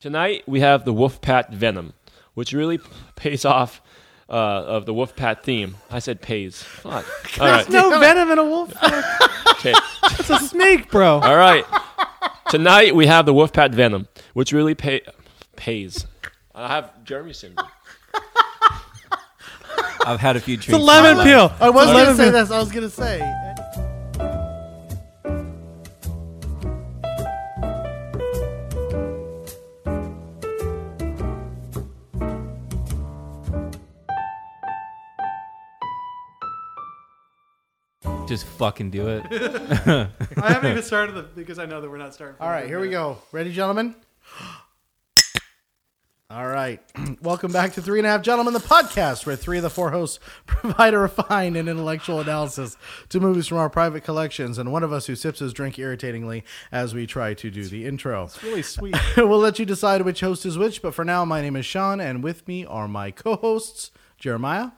Tonight we have the Wolfpack Venom, which really pays off uh, of the Wolfpack theme. I said pays. Fuck. All right. No venom in a wolf. Okay. It's a snake, bro. All right. Tonight we have the Wolfpack Venom, which really pay, pays. I have Jeremy syndrome. I've had a few drinks. It's a lemon peel. I was Lemon going to say this. I was going to say. Just fucking do it. I haven't even started the, because I know that we're not starting. All right, here we go. Ready, gentlemen? All right. Welcome back to Three and a Half Gentlemen, the podcast where three of the four hosts provide a refined and intellectual analysis to movies from our private collections, and one of us who sips his drink irritatingly as we try to do the intro. It's really sweet. we'll let you decide which host is which, but for now, my name is Sean, and with me are my co hosts, Jeremiah,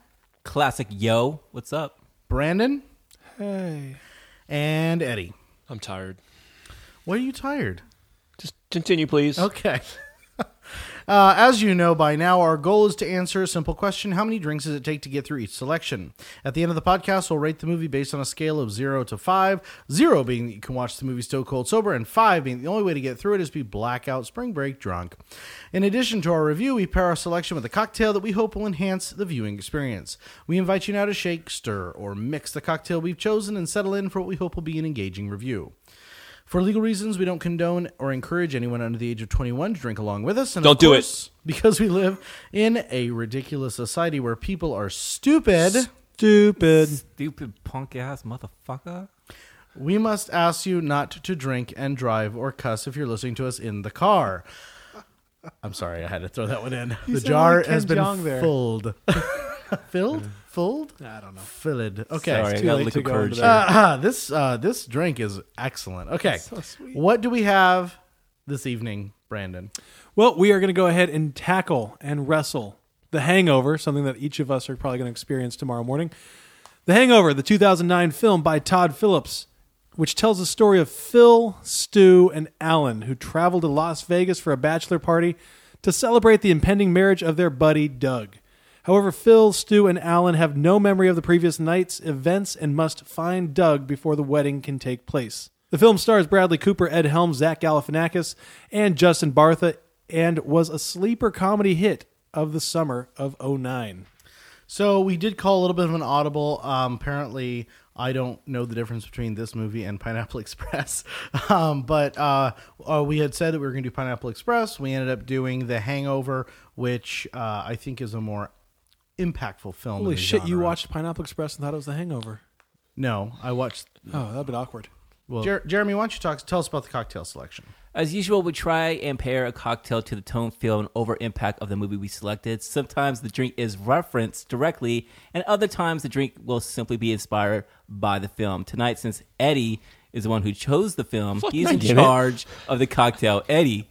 Classic yo. What's up? Brandon, hey. and Eddie. I'm tired. Why are you tired? Just continue, please. Okay. Uh, as you know by now, our goal is to answer a simple question How many drinks does it take to get through each selection? At the end of the podcast, we'll rate the movie based on a scale of 0 to 5. 0 being that you can watch the movie still cold sober, and 5 being the only way to get through it is be blackout spring break drunk. In addition to our review, we pair our selection with a cocktail that we hope will enhance the viewing experience. We invite you now to shake, stir, or mix the cocktail we've chosen and settle in for what we hope will be an engaging review. For legal reasons, we don't condone or encourage anyone under the age of 21 to drink along with us. And Don't do it. Because we live in a ridiculous society where people are stupid, Stupid. Stupid punk ass motherfucker. we must ask you not to drink and drive or cuss if you're listening to us in the car. I'm sorry, I had to throw that one in. the sound jar like Ken has been Jeong there. filled. filled? Filled? I don't know. Filled. Okay. Sorry, I too got a late little to go into that. there. Uh, this uh, this drink is excellent. Okay, so sweet. what do we have this evening, Brandon? Well, we are going to go ahead and tackle and wrestle The Hangover, something that each of us are probably going to experience tomorrow morning. The Hangover, the 2009 film by Todd Phillips, which tells the story of Phil, Stu, and Alan, who traveled to Las Vegas for a bachelor party to celebrate the impending marriage of their buddy Doug. However, Phil, Stu, and Alan have no memory of the previous night's events and must find Doug before the wedding can take place. The film stars Bradley Cooper, Ed Helms, Zach Galifianakis, and Justin Bartha, and was a sleeper comedy hit of the summer of 09. So we did call a little bit of an audible. Um, apparently, I don't know the difference between this movie and Pineapple Express. Um, but uh, uh, we had said that we were going to do Pineapple Express. We ended up doing The Hangover, which uh, I think is a more impactful film. in Holy the shit, you genre. watched Pineapple Express and thought it was The Hangover. No, I watched. Oh, that'd be awkward. Well, Jer- Jeremy, why don't you talk? Tell us about the cocktail selection. As usual, we try and pair a cocktail to the tone, feel, and over impact of the movie we selected. Sometimes the drink is referenced directly, and other times the drink will simply be inspired by the film. Tonight, since Eddie is the one who chose the film, he's in get it. charge of the cocktail. Eddie,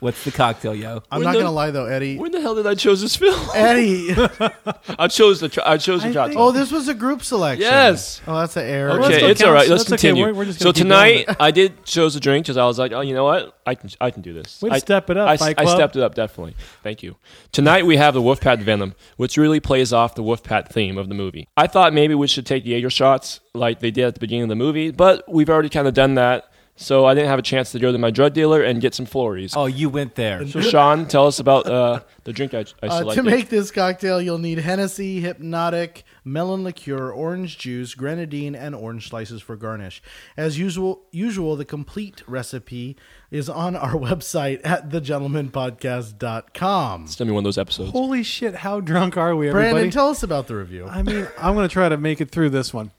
what's the cocktail, yo? I'm When not the- gonna lie though, Eddie. When the hell did I choose this film? Eddie. I chose the. I chose the I shot. oh, this was a group selection. Yes. Oh, that's an error. Well, that Okay, still it's all right. counts. Let's That's okay. continue. We're- we're just so gonna keep going tonight, I did chose a drink because I was like, oh, you know what? I can, I can do this. Way to I, step it up, I, Fight I Club. stepped it up definitely. Thank you. Tonight we have the Wolfpack Venom, which really plays off the Wolfpack theme of the movie. I thought maybe we should take the Jaeger shots like they did at the beginning of the movie, but we've already kind of done that. So I didn't have a chance to go to my drug dealer and get some Flories. Oh, you went there. So Sean, tell us about uh, the drink I, I Uh, selected. to make this cocktail, you'll need Hennessy, Hpnotiq, melon liqueur, orange juice, grenadine, and orange slices for garnish. As usual, usual, the complete recipe is on our website at thegentlemanpodcast.com. Send me one of those episodes. Holy shit, how drunk are we, everybody? Brandon, tell us about the review. I mean, I'm going to try to make it through this one.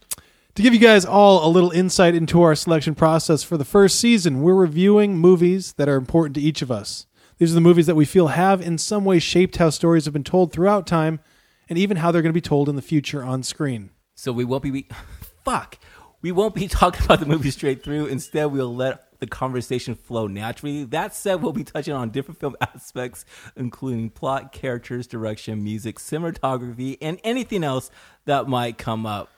To give you guys all a little insight into our selection process for the first season, we're reviewing movies that are important to each of us. These are the movies that we feel have in some way shaped how stories have been told throughout time and even how they're going to be told in the future on screen. So we won't be. We, fuck. We won't be talking about the movie straight through. Instead, we'll let the conversation flow naturally. That said, we'll be touching on different film aspects, including plot, characters, direction, music, cinematography, and anything else that might come up.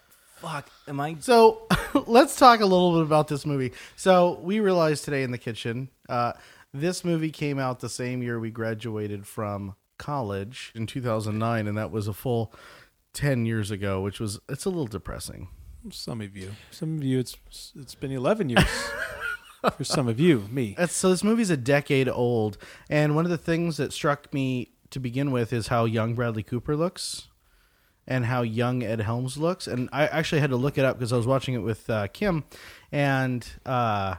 Fuck. Am I? So let's talk a little bit about this movie. So we realized today in the kitchen, uh, This movie came out the same year we graduated from college in 2009, and that was a full 10 years ago, which was it's a little depressing. Some of you, some of you, it's it's been eleven years. For some of you, me. So this movie's a decade old, and one of the things that struck me to begin with is how young Bradley Cooper looks, and how young Ed Helms looks. And I actually had to look it up because I was watching it with uh, Kim, and uh,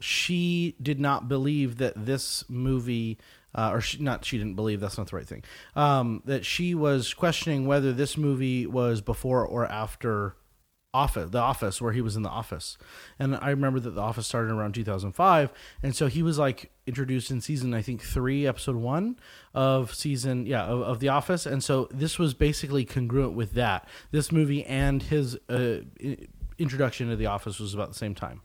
she did not believe that this movie. Uh, or she, not, she didn't believe that's not the right thing. Um, that she was questioning whether this movie was before or after office the office where he was in the office. And i remember that the office started around 2005 and so he was like introduced in season i think three episode one of season yeah of, of the office. And so this was basically congruent with that. This movie and his uh, introduction to the office was about the same time.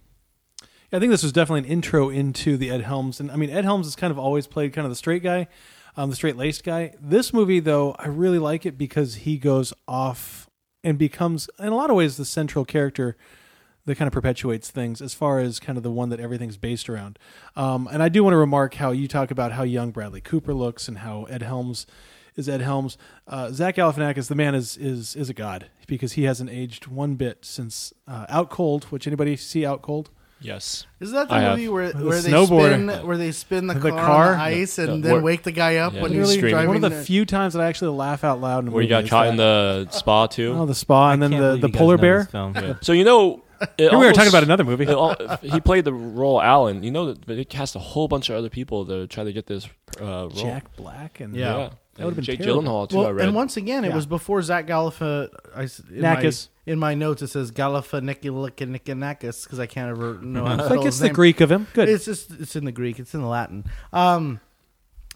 I think this was definitely an intro into the Ed Helms, and I mean Ed Helms has kind of always played kind of the straight guy, um, the straight laced guy. This movie, though, I really like it because he goes off and becomes, in a lot of ways, the central character that kind of perpetuates things as far as kind of the one that everything's based around. Um, and I do want to remark how you talk about how young Bradley Cooper looks and how Ed Helms is Ed Helms. Uh, Zach Galifianakis, the man is is is a god because he hasn't aged one bit since uh, Out Cold. Which anybody see Out Cold? Yes. is that the I have. movie where, The where they snowboarder. spin where they spin the, The car, car? on the ice and The- then where- wake the guy up Yeah, when the he's stream. driving One of the the- few times that I actually laugh out loud in a Where you movie got is caught in that. the spa too. oh the spa and then Can't the, believe the you guys polar know bear. film. Yeah. So you know, it Here we were almost- talking about another movie. it al- he played the role Alan. You know, that but it cast a whole bunch of other people to try to get this uh, role. Jack Black and Yeah. Yeah, That would've been Jake terrible. Gyllenhaal too. I read. and once again, it Yeah. was before Zach Galifa. I, s- in, my, Nakis. in my notes, it says Galifianakis because I can't ever know how to It's spell like it's his the name. Greek of him. Good. It's just it's in the Greek. It's in the Latin. Um,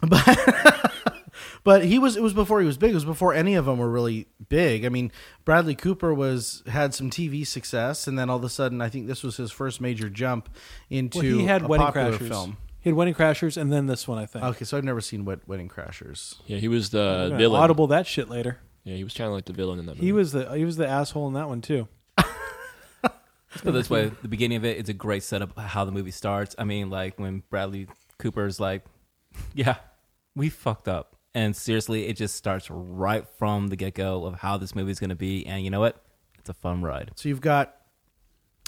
but but he was it was before he was big. It was before any of them were really big. I mean, Bradley Cooper was had some TV success, and then all of a sudden, I think this was his first major jump into well, he had a Wedding popular Crashers. film. He had Wedding Crashers and then this one, I think. Okay, so I've never seen Wed- Wedding Crashers. yeah, he was the gonna villain. Audible that shit later. Yeah, he was kind of like the villain in that movie. He was the he was the asshole in that one too. Let's put this way: the beginning of it, it's a great setup of how the movie starts. I mean, like when Bradley Cooper's like, "Yeah, we fucked up," and seriously, it just starts right from the get go of how this movie's going to be. And you know what? It's a fun ride. So you've got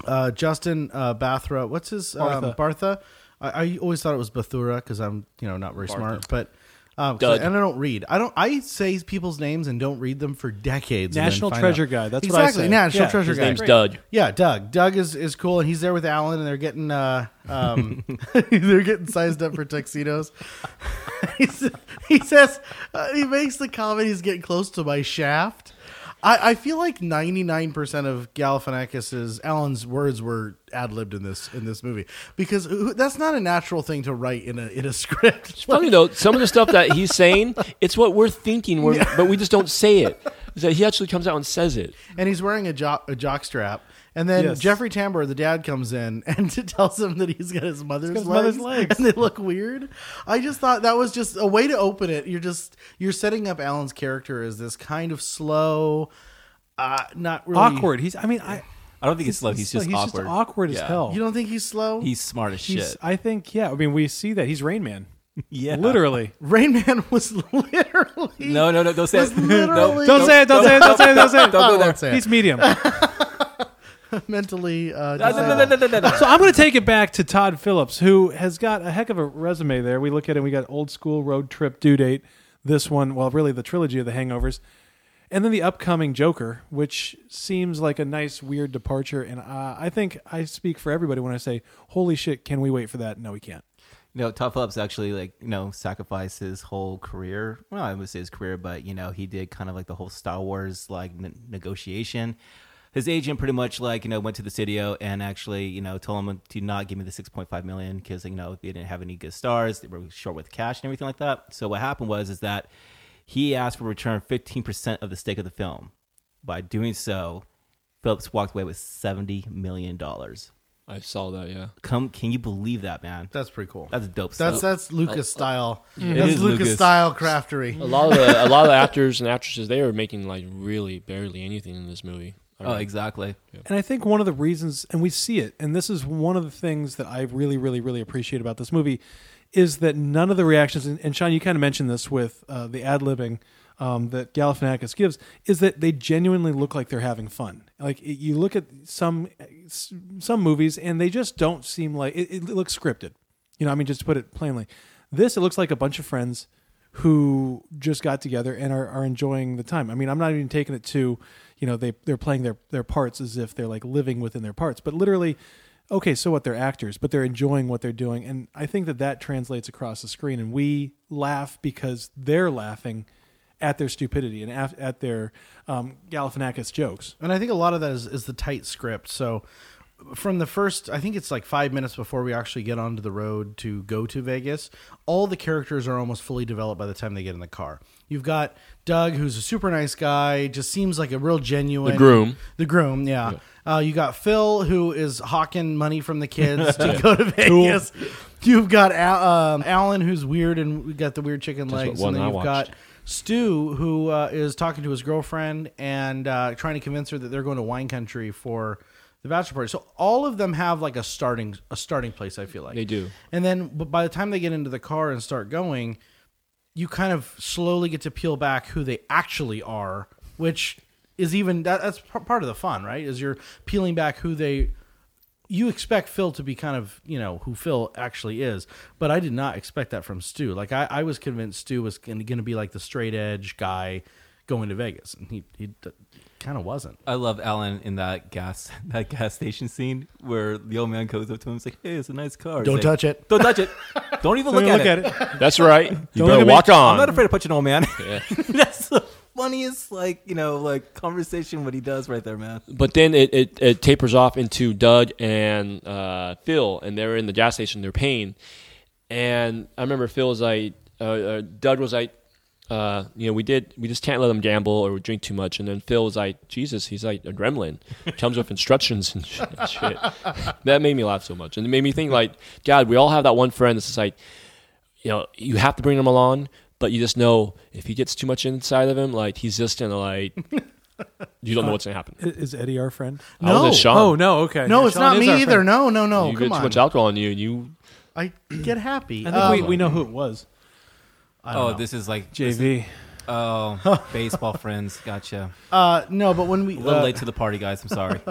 uh, Justin uh, Bathra. What's his um, Bartha. Bartha? I, I always thought it was Bathura because I'm you know not very Bartha. smart, but. Um, 'cause Doug. I- and I don't read. I don't. I say people's names and don't read them for decades. and then National find Treasure out. Guy. That's what I exactly say. National Yeah, Treasure His Guy. name's Doug. Yeah, Doug. Doug is, is cool, and he's there with Alan, and they're getting uh, um, they're getting sized up for tuxedos. He's, he says uh, he makes the comment he's getting close to my shaft. I, I feel like ninety nine percent of Galifianakis's Alan's words were ad libbed in this in this movie because that's not a natural thing to write in a in a script. It's funny though, some of the stuff that he's saying, it's what we're thinking, we're, but we just don't say it. Is that he actually comes out and says it. and he's wearing a jock a jock strap. And then Yes. Jeffrey Tambor, the dad, comes in and tells him that he's got his mother's, got his legs, mother's legs. and they look weird. I just thought that was just a way to open it. You're just you're setting up Alan's character as this kind of slow, uh, not really Awkward. He's I mean I I don't think he's slow. He's just he's awkward. just awkward as Yeah. hell. You don't think he's slow? He's smart as He's shit. I think yeah, I mean we see that. He's Rain Man. yeah, Literally. Rain Man was literally No, no, no! Don't say it. literally Don't say it, don't say it, don't say it, don't say it. Don't go I there. won't say it. He's medium. mentally. Uh, No, no, no, no, no, no, no. So I'm going to take it back to Todd Phillips, who has got a heck of a resume there. We look at it, we got old school road trip due date. This one, well, really the trilogy of the hangovers. And then the upcoming Joker, which seems like a nice, weird departure. And uh, I think I speak for everybody when I say, holy shit, can we wait for that? No, we can't. You know, Todd Phillips actually like you know sacrificed his whole career. Well, I would say his career, but you know he did kind of like the whole Star Wars like ne- negotiation. His agent pretty much like you know went to the studio and actually you know told him to not give me the six point five million because you know they didn't have any good stars. They were short with cash and everything like that. So what happened was is that he asked for a return fifteen percent of the stake of the film. By doing so, Phillips walked away with seventy million dollars. I saw that. Yeah. Come, can you believe that, man? That's pretty cool. That's dope That's stuff. that's Lucas uh, uh, style. It That's Lucas, Lucas. style craftery. A lot of the a lot of the actors and actresses they were making like really barely anything in this movie. I Oh, mean, exactly. And I think one of the reasons, and we see it, and this is one of the things that I really, really, really appreciate about this movie, is that none of the reactions, and, and Sean, you kind of mentioned this with uh, the ad libbing um, that Galifianakis gives, is that they genuinely look like they're having fun. Like it, you look at some some movies, and they just don't seem like it, it looks scripted. You know, I mean, just to put it plainly, this it looks like a bunch of friends who just got together and are, are enjoying the time. I mean, I'm not even taking it to, you know, they they're playing their their parts as if they're like living within their parts, but literally, okay, so what? They're actors, but they're enjoying what they're doing, and I think that that translates across the screen, and we laugh because they're laughing at their stupidity and at, at their um, Galifianakis jokes. And I think a lot of that is, is the tight script. So from the first, I think it's like five minutes before we actually get onto the road to go to Vegas, all the characters are almost fully developed by the time they get in the car. You've got Doug, who's a super nice guy, just seems like a real genuine The groom. The groom, yeah. Uh, you got Phil, who is hawking money from the kids to go to Vegas. You've got Al, um, Alan, who's weird and we got the weird chicken legs, and then I you've watched. got Stu, who uh, is talking to his girlfriend and uh, trying to convince her that they're going to wine country for the bachelor party. So all of them have like a starting a starting place. I feel like They do. And then, but by the time they get into the car and start going, you kind of slowly get to peel back who they actually are, which is even that, that's part of the fun, right? Is you're peeling back who they. You expect Phil to be kind of you know who Phil actually is, but I did not expect that from Stu. Like I, I was convinced Stu was going to be like the straight edge guy going to Vegas, and he he kind of wasn't. I love Alan in that gas that gas station scene where the old man goes up to him and is like, "Hey, it's a nice car." He's Don't like, touch it. Don't touch it. Don't even Look, look, at, look it. at it. That's right. You Don't better look at me. walk on. I'm not afraid to punch an old man. Yeah. That's the funniest, like you know, like conversation what he does right there, man. But then it, it, it tapers off into Doug and uh, Phil, and they're in the gas station. They're paying, and I remember Phil was like, uh, uh, Doug was like, uh, you know, we did, we just can't let them gamble or drink too much. And then Phil was like, Jesus, he's like a gremlin, comes with instructions and shit. and shit. That made me laugh so much, and it made me think like, God, we all have that one friend that's just like, you know, you have to bring him along, but you just know if he gets too much inside of him, like he's just gonna like, you don't know what's gonna happen. Is Eddie our friend? I was No. with Sean. Oh no, okay. No, Yeah, it's Sean not is our me either. friend. No, no, no. you Come get on. too much alcohol in you, and you I get happy. I think Um, we, we know who it was. I don't Oh, know. this is like this is- JV. oh, baseball friends. Gotcha. Uh, no, but when we A little uh, late to the party, guys. I'm sorry.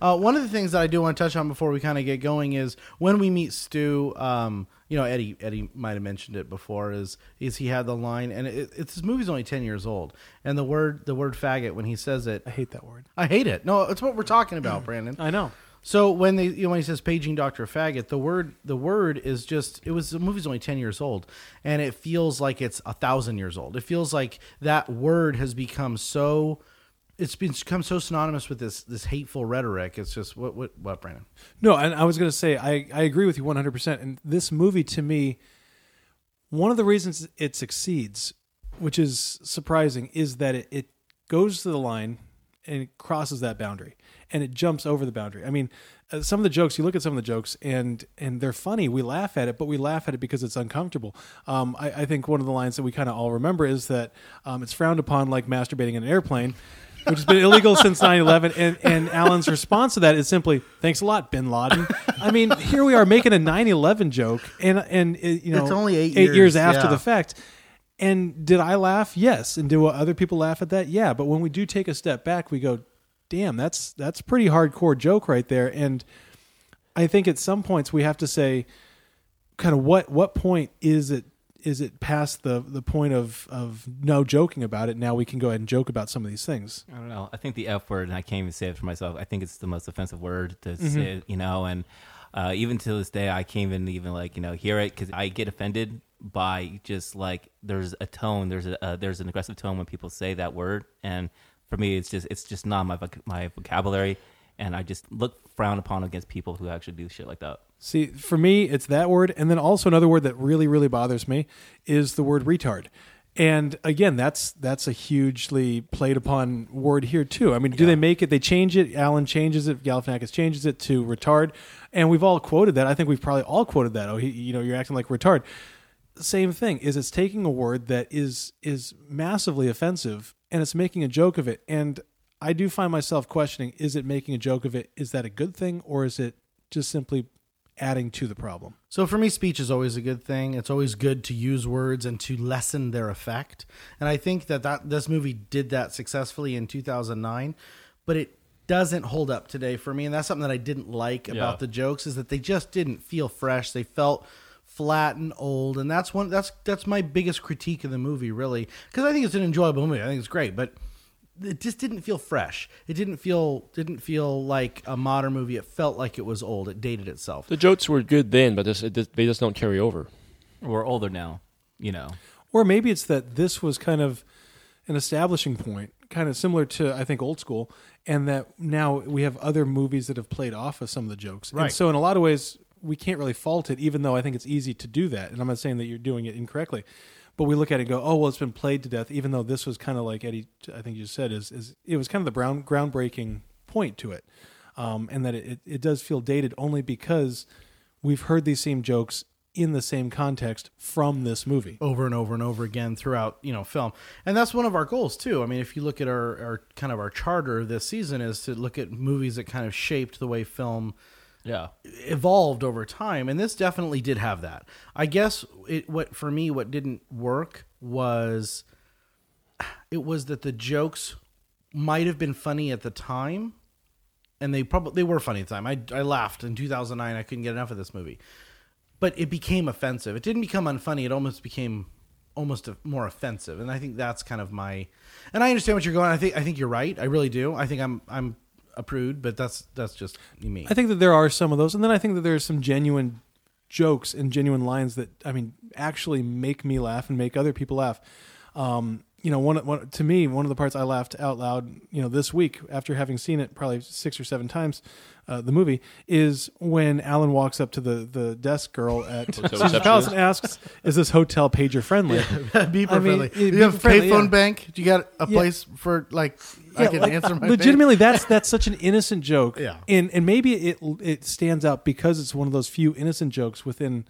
Uh, one of the things that I do want to touch on before we kind of get going is when we meet Stu. Um, you know, Eddie Eddie might have mentioned it before. Is is he had the line, and it, it's this movie's only ten years old, and the word the word faggot when he says it, I hate that word. I hate it. No, it's what we're talking about, Brandon. I know. So when they you know, when he says paging Doctor Faggot, the word the word is just it was the movie's only ten years old, and it feels like it's a thousand years old. It feels like that word has become so it's become so synonymous with this this hateful rhetoric. It's just what what what Brandon. No, and I was going to say I, I agree with you 100%. And this movie to me one of the reasons it succeeds, which is surprising, is that it, it goes to the line and crosses that boundary and it jumps over the boundary. I mean, uh, some of the jokes, you look at some of the jokes and and they're funny. We laugh at it, but we laugh at it because it's uncomfortable. Um, I, I think one of the lines that we kind of all remember is that um, it's frowned upon like masturbating in an airplane. Which has been illegal since 9-11 and, and Alan's response to that is simply thanks a lot bin Laden I mean here we are making a 9-11 joke and and uh, you know It's only eight years, years, after yeah. the fact and did I laugh? Yes. And do other people laugh at that? Yeah. But when we do take a step back, we go, "Damn, that's that's pretty hardcore joke right there." And I think at some points we have to say, kind of what what point is it is it past the the point of of no joking about it? Now we can go ahead and joke about some of these things. I don't know. I think the F word, and I can't even say it for myself. I think it's the most offensive word to Mm-hmm. say, you know, and uh, even to this day, I can't even even like you know hear it because I get offended by just like there's a tone, there's a uh, there's an aggressive tone when people say that word, and for me, it's just it's just not my voc- my vocabulary, and I just look frown upon against people who actually do shit like that. See, for me, it's that word, and then also another word that really, really bothers me is the word retard. And again, that's that's a hugely played upon word here too. I mean, do they make it? They change it. Alan changes it. Galifianakis changes it to retard, and we've all quoted that. I think we've probably all quoted that. Oh, he, you know, you're acting like retard. Same thing is it's taking a word that is is massively offensive and it's making a joke of it. And I do find myself questioning: Is it making a joke of it? Is that a good thing, or is it just simply adding to the problem? So for me, speech is always a good thing. It's always good to use words and to lessen their effect. And I think that, that this movie did that successfully in 2009, but it doesn't hold up today for me. And that's something that I didn't like Yeah. about the jokes is that they just didn't feel fresh. They felt flat and old. And that's one that's that's my biggest critique of the movie, really, because I think it's an enjoyable movie. I think it's great, but it just didn't feel fresh. It didn't feel didn't feel like a modern movie. It felt like it was old. It dated itself. The jokes were good then, but this, it, just- they just don't carry over. We're older now, you know. Or maybe it's that this was kind of an establishing point, kind of similar to I think old school, and that now we have other movies that have played off of some of the jokes. And Right. so in a lot of ways, we can't really fault it, even though I think it's easy to do that. And I'm not saying that you're doing it incorrectly, but we look at it and go, oh well, it's been played to death. Even though this was kind of like Eddie, I think you said, is is it was kind of the brown groundbreaking point to it, um, and that it, it, does feel dated only because we've heard these same jokes in the same context from this movie. over and over and over again throughout you know film and that's one of our goals too i mean if you look at our, our kind of our charter this season is to look at movies that kind of shaped the way film Yeah. evolved over time and this definitely did have that. I guess it what for me what didn't work was it was that the jokes might have been funny at the time and they probably they were funny at the time. I, I laughed in 2009 i couldn't get enough of this movie. But it became offensive. It didn't become unfunny. It almost became almost more offensive and i think that's kind of my and i understand what you're going i think i think you're right. I really do. I think i'm i'm a prude but that's that's just me I think that there are some of those, and then I think that there's some genuine jokes and genuine lines that I mean actually make me laugh and make other people laugh. Um, you know, one, one to me, one of the parts I laughed out loud, you know, this week after having seen it probably six or seven times, uh, the movie is when Alan walks up to the the desk girl at Hotel Caesar's Palace and asks, "Is this hotel pager friendly?" beeper I mean, friendly. Do you have a beeper friendly, payphone yeah. bank? Do you got a Yeah. place for like I can like, answer my legitimately that's that's such an innocent joke Yeah. and and maybe it it stands out because it's one of those few innocent jokes within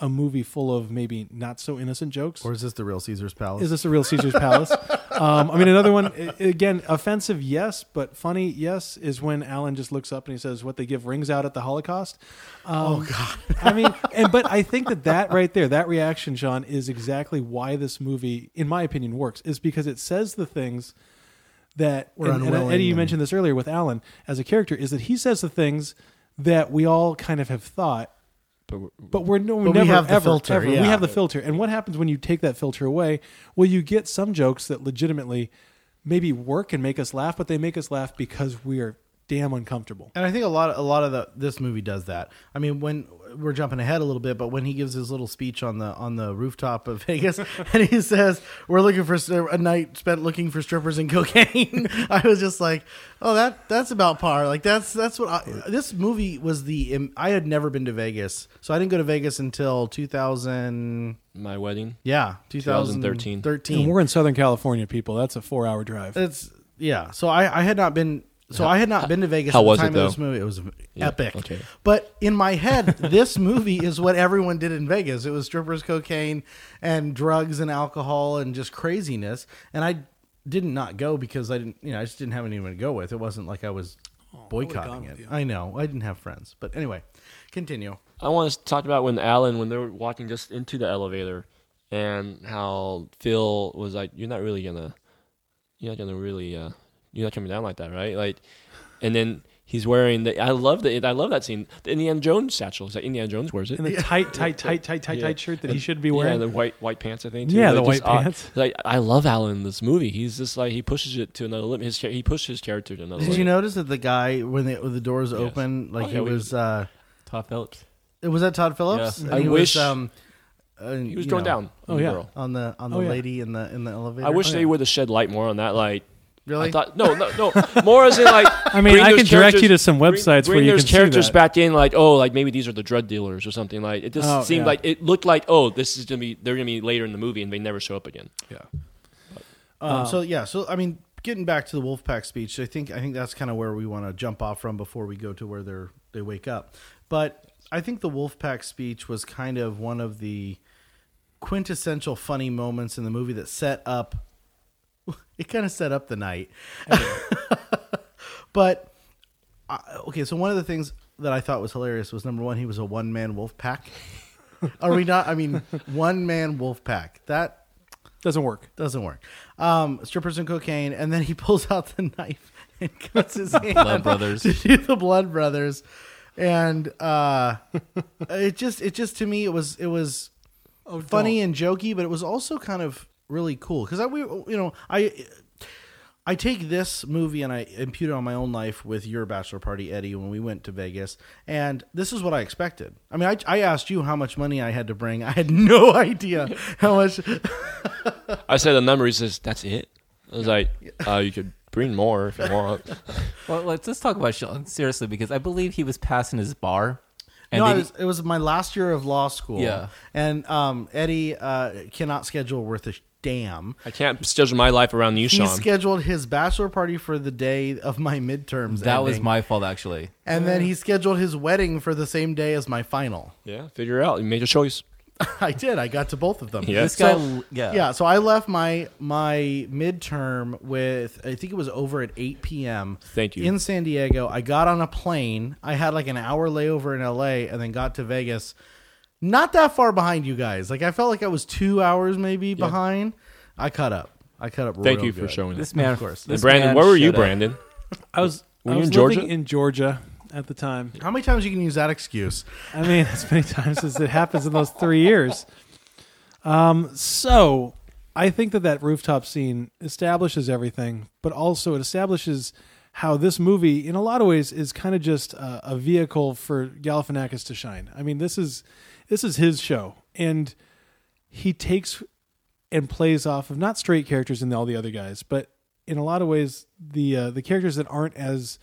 a movie full of maybe not so innocent jokes. Or is this the real Caesar's Palace? is this a real caesar's palace? Um, i mean another one again offensive yes but funny yes is when alan just looks up and he says what they give rings out at the holocaust. Um, oh god. I mean and but i think that that right there that reaction sean is exactly why this movie in my opinion works is because it says the things that We're and, and Eddie, you mentioned this earlier with Alan as a character, is that he says the things that we all kind of have thought, But we're- but we're no, But we never have the ever, filter, ever- yeah. We have the filter, and what happens when you take that filter away? Well, you get some jokes that legitimately maybe work and make us laugh, but they make us laugh because we are damn uncomfortable. And I think a lot, a lot of the this movie does that. I mean, when we're jumping ahead a little bit, but when he gives his little speech on the on the rooftop of Vegas, and he says, "We're looking for a night spent looking for strippers and cocaine," I was just like, "Oh, that that's about par." Like that's that's what I, this movie was. The I had never been to Vegas, so I didn't go to Vegas until 2000. my wedding. Yeah, 2013. 13. And we're in Southern California, people. That's a four-hour drive. It's yeah. So I, I had not been. So I had not been to Vegas. how at the was it, time though? Of this movie. It was Yeah, epic. okay. But in my head, this movie is what everyone did in Vegas. It was strippers, cocaine, and drugs and alcohol and just craziness. And I did not not go because I didn't. You know, I just didn't have anyone to go with. It wasn't like I was boycotting gone it. I know. I didn't have friends. But anyway, continue. I want to talk about when Alan, when they were walking just into the elevator, and how Phil was like, "You're not really gonna, you're not gonna really, uh, you're not coming down like that, right?" Like, and then he's wearing the. I love the. I love that scene. The Indiana Jones satchel. Is that Indiana Jones wears it? and the tight, tight, tight, tight, tight, Yeah. tight shirt that he should be wearing. Yeah, the white white pants. I think. too. Yeah, Like, the white odd- pants. Like I love Alan in this movie. He's just like he pushes it to another limit. His he pushed his character to another. Did limit. you notice that the guy when, they, when the doors Yes. open, like Oh, he yeah, we- was. uh Todd Phillips. it was that Todd Phillips. Yeah. I wish- was, um, uh, He was you thrown know, down. Oh, yeah. girl. on the on the Oh, yeah. lady in the in the elevator. I wish Oh, they yeah. would have shed light more on that. Like really. I thought, no, no, no. More as in like. I mean, I can direct you to some websites bring where you those can see characters that. back in, like oh, like maybe these are the drug dealers or something. Like it just Oh, seemed yeah. like it looked like oh, this is gonna be they're gonna be later in the movie and they never show up again. Yeah. Um, so yeah, so I mean, getting back to the Wolfpack speech, I think I think that's kind of where we want to jump off from before we go to where they're they wake up. But I think the Wolfpack speech was kind of one of the quintessential funny moments in the movie that set up it kind of set up the night. but uh, okay, so one of the things that I thought was hilarious was number one, he was a one man wolf pack. Are we not? I mean, one man wolf pack. That Doesn't work. doesn't work. Um, strippers and cocaine, and then he pulls out the knife and cuts his hand. Blood Brothers. to do the Blood Brothers, and uh, it just it just to me it was it was Oh, funny and jokey, but it was also kind of really cool because I we you know I. I take this movie and I impute it on my own life with your bachelor party, Eddie, when we went to Vegas. And this is what I expected. I mean, I, I asked you how much money I had to bring. I had no idea how much. I said the number. He says, "That's it." I was like, uh, "You could bring more if you want." Well, let's let's talk about Sean seriously because I believe he was passing his bar. And no, they- was, it was my last year of law school. Yeah. And um, Eddie uh, cannot schedule worth a damn. I can't schedule my life around you, Sean. He Sean. scheduled his bachelor party for the day of my midterms. that was ending. my fault actually. And then he scheduled his wedding for the same day as my final. yeah, figure it out. You made your choice. I did. I got to both of them. Yeah. This guy, So- yeah, Yeah, so I left my my midterm with I think it was over at 8 p.m. Thank you. in San Diego. I got on a plane. I had like an hour layover in LA, and then got to Vegas. Not that far behind you guys. Like I felt like I was two hours maybe behind. I cut up. I cut up. Thank real you for good. showing This it. man, Of course. this Brandon, man where were you, shut up. Brandon? I was, Were I you was in Georgia? living in Georgia at the time. How many times you can use that excuse? I mean, as many times as it happens in those three years. Um, so I think that that rooftop scene establishes everything, but also it establishes how this movie, in a lot of ways, is kind of just a, a vehicle for Galifianakis to shine. I mean, this is this is his show, and he takes and plays off of not straight characters in all the other guys, but in a lot of ways, the uh, the characters that aren't as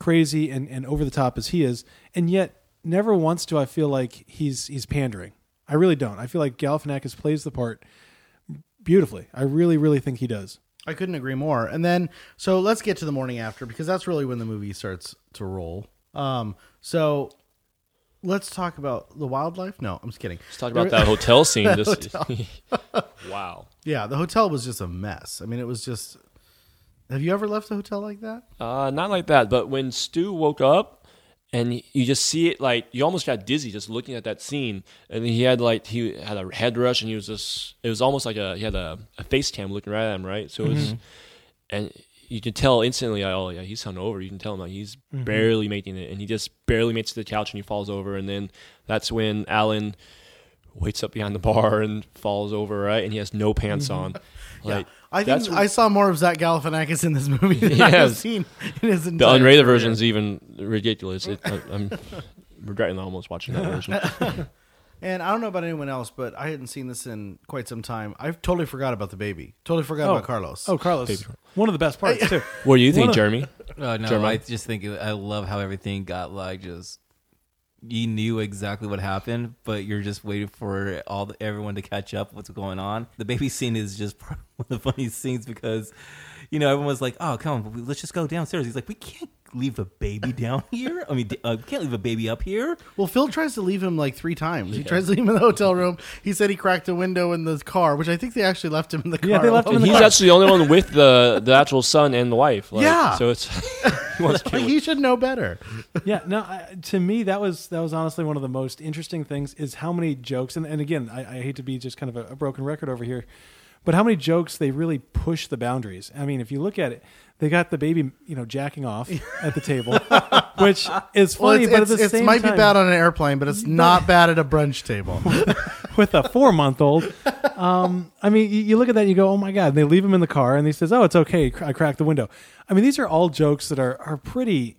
crazy and, and over the top as he is, and yet never once do I feel like he's he's pandering. I really don't. I feel like Galifianakis plays the part beautifully. I really, really think he does. I couldn't agree more. And then, so let's get to the morning after because that's really when the movie starts to roll. Um, so let's talk about the wildlife. No, I'm just kidding. Let's talk about that hotel scene. That This, hotel. wow. Yeah, the hotel was just a mess. I mean, it was just. Have you ever left a hotel like that? Uh, not like that, but when Stu woke up and you just see it, like you almost got dizzy just looking at that scene. And he had like he had a head rush, and he was just it was almost like a he had a, a face cam looking right at him, right? So it was, and you can tell instantly, oh yeah, he's hungover. You can tell him like he's mm-hmm. barely making it, and he just barely makes it to the couch, and he falls over, and then that's when Alan waits up behind the bar and falls over, right? And he has no pants mm-hmm. on. Like I that's think I saw more of Zach Galifianakis in this movie than I have seen in his The entire unrated career. version is even ridiculous. It, I, I'm regretting almost watching that version. And I don't know about anyone else, but I hadn't seen this in quite some time. I've totally forgot about the baby. Totally forgot Oh. about Carlos. Oh, Carlos, one of the best parts too. What do you think, Jeremy? Uh, no, Jeremiah? I just think it- I love how everything got like just. You knew exactly what happened, but you're just waiting for all the, everyone to catch up. What's going on? The baby scene is just one of the funniest scenes because, you know, everyone was like, "Oh, come on, let's just go downstairs." He's like, "We can't leave a baby down here. I mean, uh, can't leave a baby up here." Well, Phil tries to leave him like three times. He tries to leave him in the hotel room. He said he cracked a window in the car, which I think they actually left him in the car. Yeah, they left him in the he's car. actually the only one with the the actual son and the wife. Like, Yeah. So it's he Like, he should know better. yeah no I, to me that was that was honestly one of the most interesting things is how many jokes and, and again I, I hate to be just kind of a, a broken record over here but how many jokes they really push the boundaries i mean if you look at it they got the baby you know jacking off at the table which is Well, funny it's, but it's, at the it's same might time be bad on an airplane, but it's not bad at a brunch table. with a four month old. Um, I mean, you, you look at that and you go, oh my God. And they leave him in the car and he says, oh, it's okay. I cracked the window. I mean, these are all jokes that are, are pretty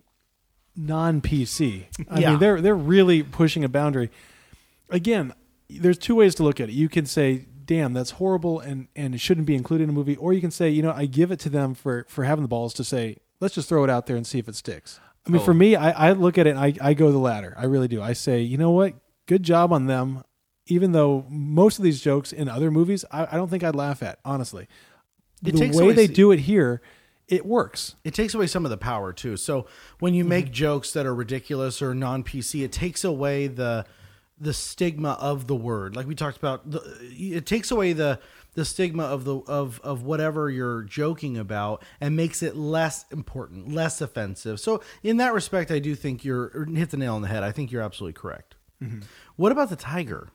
non PC. I Yeah. mean, they're, they're really pushing a boundary. Again, there's two ways to look at it. You can say, damn, that's horrible and, and it shouldn't be included in a movie. Or you can say, you know, I give it to them for, for having the balls to say, let's just throw it out there and see if it sticks. I mean, Oh. for me, I, I look at it and I, I go the latter. I really do. I say, you know what? Good job on them. Even though most of these jokes in other movies, I, I don't think I'd laugh at, honestly. It the way they do it here, it works. it takes away some of the power too. So when you mm-hmm. make jokes that are ridiculous or non PC, it takes away the the stigma of the word. Like we talked about, the, it takes away the the stigma of the of of whatever you're joking about and makes it less important, less offensive. So in that respect, I do think you're hit the nail on the head. I think you're absolutely correct. What about the tiger?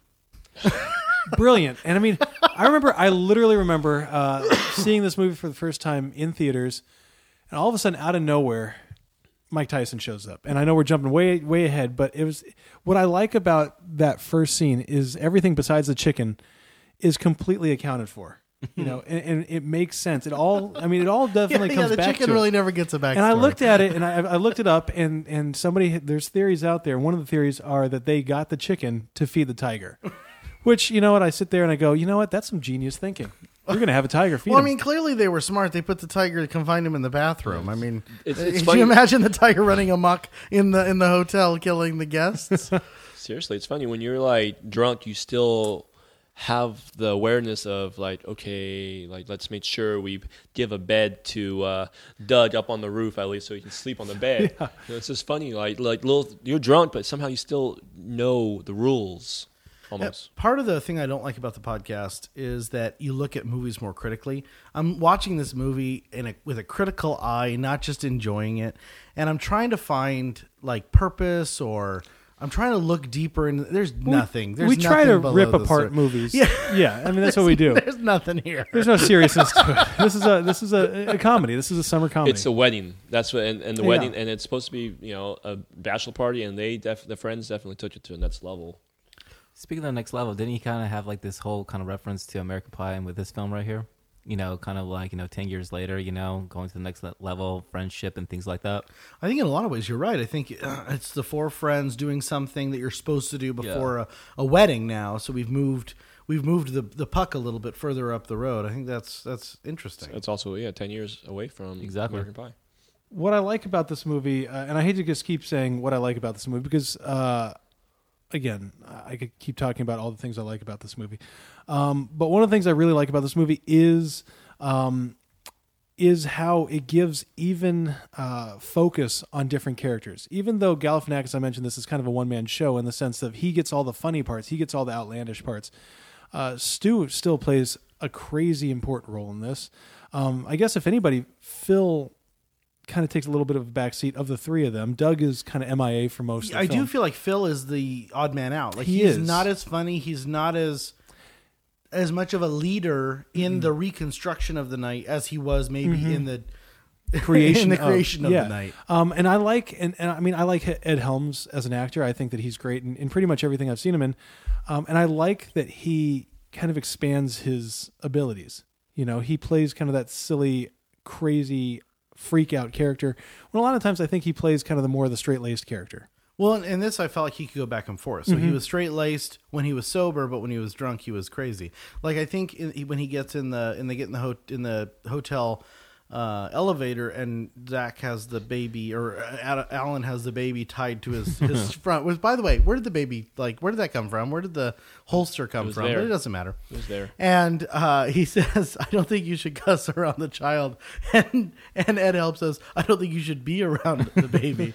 brilliant. And I mean, I remember, I literally remember uh, seeing this movie for the first time in theaters, and all of a sudden, out of nowhere, Mike Tyson shows up. And I know we're jumping way, way ahead, but it was what I like about that first scene is everything besides the chicken is completely accounted for. You know, and, and it makes sense. It all, I mean, it all definitely yeah, comes the back chicken to it. really never gets a backstory. And I looked at it and I, I looked it up and and somebody there's theories out there. One of the theories are that they got the chicken to feed the tiger. Which you know what I sit there and I go, you know what? That's some genius thinking. You're gonna have a tiger feed Well, I him. mean, clearly they were smart. They put the tiger, to confined him in the bathroom. I mean, It's- it's could funny- you imagine the tiger running amok in the in the hotel, killing the guests? Seriously, it's funny when you're like drunk, you still have the awareness of like, okay, like let's make sure we give a bed to uh, Doug up on the roof at least so he can sleep on the bed. You know, it's just funny, like like little you're drunk, but somehow you still know the rules almost. Part of the thing I don't like about the podcast is that you look at movies more critically. I'm watching this movie in a, with a critical eye, not just enjoying it, and I'm trying to find like purpose or. I'm trying to look deeper, and there's nothing. There's we try to below rip apart sur- movies. Yeah. yeah. I mean, that's what we do. There's nothing here. There's no seriousness to it. This is a this is a, a comedy. This is a summer comedy. It's a wedding. That's what, and, and the Yeah. wedding, and it's supposed to be, you know, a bachelor party, and they, def, the friends definitely took it to the next level. Speaking of the next level, didn't he kind of have like this whole kind of reference to American Pie and with this film right here? You know, kind of like you know, ten years later, you know, going to the next level, friendship and things like that. I think in a lot of ways you're right. I think uh, it's the four friends doing something that you're supposed to do before a, a wedding now. So we've moved we've moved the the puck a little bit further up the road. I think that's that's interesting. It's also yeah, ten years away from Exactly. American Pie. what I like about this movie, uh, and I hate to just keep saying what I like about this movie because, uh, again, I could keep talking about all the things I like about this movie. Um, but one of the things I really like about this movie is um, is how it gives even uh, focus on different characters. Even though Galifianakis, I mentioned this is kind of a one man show in the sense that he gets all the funny parts, he gets all the outlandish parts. Uh, Stu still plays a crazy important role in this. Um, I guess if anybody, Phil kind of takes a little bit of a backseat of the three of them. Doug is kind of MIA for most. of the I do feel like Phil is the odd man out. Like He he's is. not as funny. He's not as as much of a leader in Mm-hmm. the reconstruction of the night as he was maybe in the creation in the creation of, yeah. the night. Um, and I like, and, and I mean, I like Ed Helms as an actor. I think that he's great in, in pretty much everything I've seen him in. Um, and I like that he kind of expands his abilities. You know, he plays kind of that silly, crazy, freak out character. When a lot of times I think he plays kind of the more the straight laced character. Well, in- in this, I felt like he could go back and forth. So Mm-hmm. he was straight laced when he was sober, but when he was drunk, he was crazy. Like I think in, when he gets in the and they get in the ho- in the hotel uh, elevator, and Zach has the baby, or uh, Alan has the baby tied to his his front. Which, by the way, where did the baby like? Where did that come from? Where did the holster come from? there. But it doesn't matter. It was there. And uh, he says, "I don't think you should cuss around the child." And and Ed Helms says, "I don't think you should be around the baby."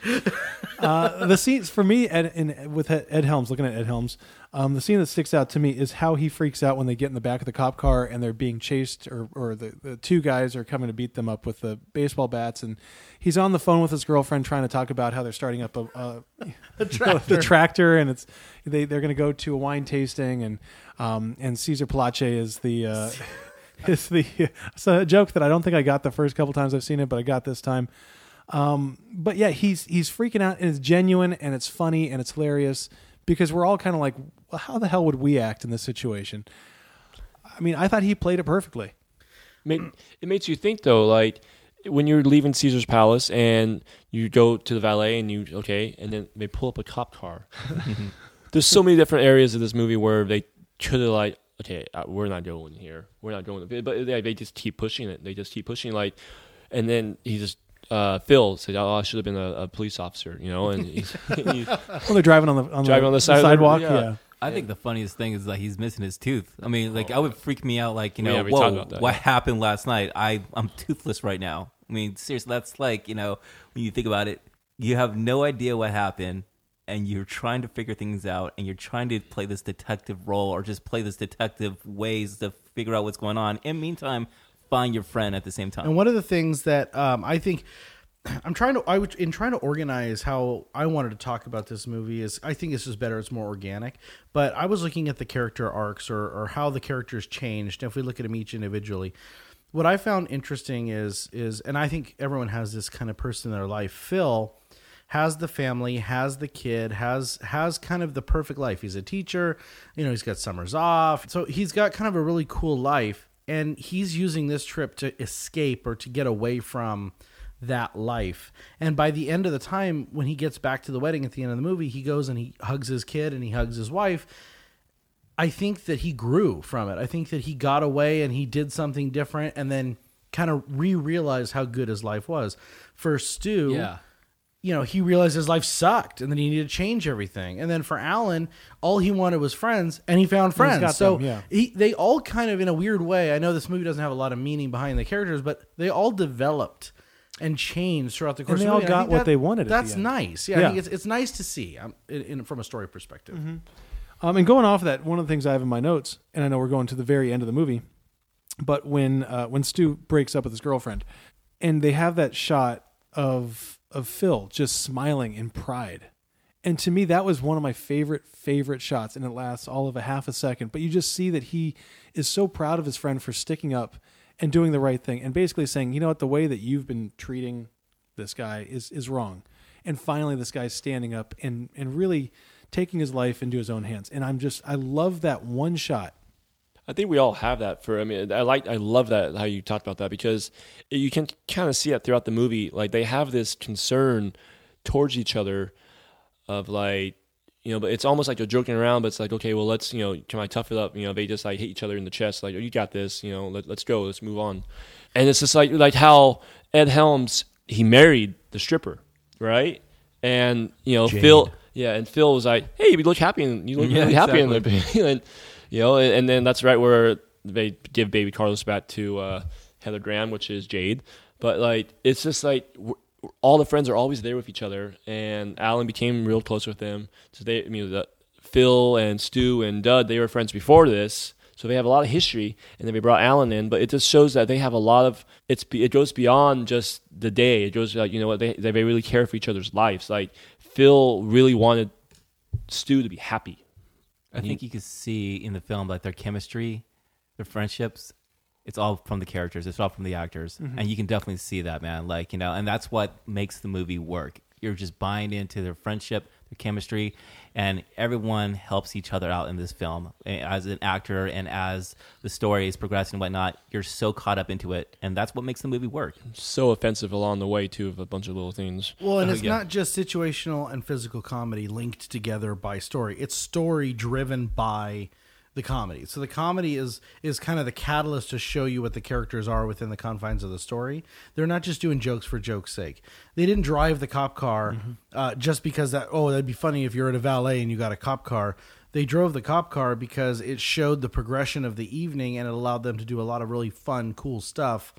uh, the scenes for me Ed, in, with Ed Helms, looking at Ed Helms, um, the scene that sticks out to me is how he freaks out when they get in the back of the cop car and they're being chased, or, or the, the two guys are coming to beat them up with the baseball bats, and he's on the phone with his girlfriend trying to talk about how they're starting up a, a the tractor. the tractor, and it's they they're going to go to a wine tasting, and um, and Caesar Palace is the. Uh, is the it's a joke that I don't think I got the first couple times I've seen it, but I got this time. Um, but yeah, he's he's freaking out and it's genuine and it's funny and it's hilarious because we're all kind of like, well, how the hell would we act in this situation? I mean, I thought he played it perfectly. It makes you think though, like when you're leaving Caesar's Palace and you go to the valet and you okay, and then they pull up a cop car. There's so many different areas of this movie where they could have like, okay, uh, we're not going here, we're not going, but they, they just keep pushing it. They just keep pushing like, and then he just. Uh, Phil said, "Oh, I should have been a, a police officer," you know, and he's, he's Well, they're driving on the on Driving the, on the side the- sidewalk. yeah. yeah. I think the funniest thing is that he's missing his tooth. I mean, like, I would freak me out. Like, you know, Yeah, whoa, that, what yeah. happened last night? I I'm toothless right now. I mean, seriously, that's like, you know, when you think about it, you have no idea what happened, and you're trying to figure things out and you're trying to play this detective role or just play this detective ways to figure out what's going on. In the meantime, find your friend at the same time. And one of the things that um, I think I'm trying to I would in trying to organize how I wanted to talk about this movie is I think this is better. It's more organic. But I was looking at the character arcs or or how the characters changed. If we look at them each individually, what I found interesting is is and I think everyone has this kind of person in their life. Phil has the family, has the kid, has has kind of the perfect life. He's a teacher, you know, he's got summers off. So he's got kind of a really cool life and he's using this trip to escape or to get away from that life. And by the end of the time when he gets back to the wedding at the end of the movie, he goes and he hugs his kid and he hugs his wife. I think that he grew from it. I think that he got away and he did something different and then kind of re-realized how good his life was. For Stu, yeah. you know, he realized his life sucked and then he needed to change everything. And then for Alan, all he wanted was friends and he found friends. so them, yeah. he, they all kind of, in a weird way, I know this movie doesn't have a lot of meaning behind the characters, but they all developed and change throughout the course And they of the all movie. Got what that- they wanted at the That's end. nice. Yeah, I Yeah. think it's, it's nice to see um, in, in, from a story perspective. Um, and going off of that, one of the things I have in my notes, and I know we're going to the very end of the movie, but when uh, when Stu breaks up with his girlfriend, and they have that shot of of Phil just smiling in pride, and to me that was one of my favorite favorite shots, and it lasts all of a half a second, but you just see that he is so proud of his friend for sticking up and doing the right thing, and basically saying, you know what, the way that you've been treating this guy is is wrong, and finally this guy's standing up and and really taking his life into his own hands. And I'm just I love that one shot. I think we all have that for. I mean, I like, I love that how you talked about that because you can kind of see it throughout the movie. Like they have this concern towards each other, of like, you know, but it's almost like they're joking around. But it's like, okay, well, let's, you know, can I tough it up? You know, they just like hit each other in the chest, like, oh, you got this. You know, let, let's go, let's move on. And it's just like, like how Ed Helms he married the stripper, right? And you know, Phil, yeah, and Phil was like, hey, you look happy, and you look Yeah, really happy in exactly. the and, you know, and, and then that's right where they give baby Carlos back to uh, Heather Graham, which is Jade. But like, it's just like all the friends are always there with each other, and Alan became real close with them. So they, I mean, the, Phil and Stu and Doug, they were friends before this. So they have a lot of history, and then we brought Alan in. But it just shows that they have a lot of it's. It goes beyond just the day. It goes like you know what they they really care for each other's lives. Like Phil really wanted Stu to be happy. I think you could see in the film like their chemistry, their friendships. It's all from the characters. It's all from the actors, mm-hmm. and you can definitely see that, man. Like you know, and that's what makes the movie work. You're just buying into their friendship, their chemistry, and everyone helps each other out in this film. As an actor and as the story is progressing and whatnot, you're so caught up into it, and that's what makes the movie work. So offensive along the way too, of a bunch of little things. Well, and it's yeah. not just situational and physical comedy linked together by story. It's story driven by the comedy. So the comedy is is kind of the catalyst to show you what the characters are within the confines of the story. They're not just doing jokes for jokes' sake. They didn't drive the cop car uh, just because that oh that'd be funny if you're at a valet and you got a cop car. They drove the cop car because it showed the progression of the evening and it allowed them to do a lot of really fun, cool stuff.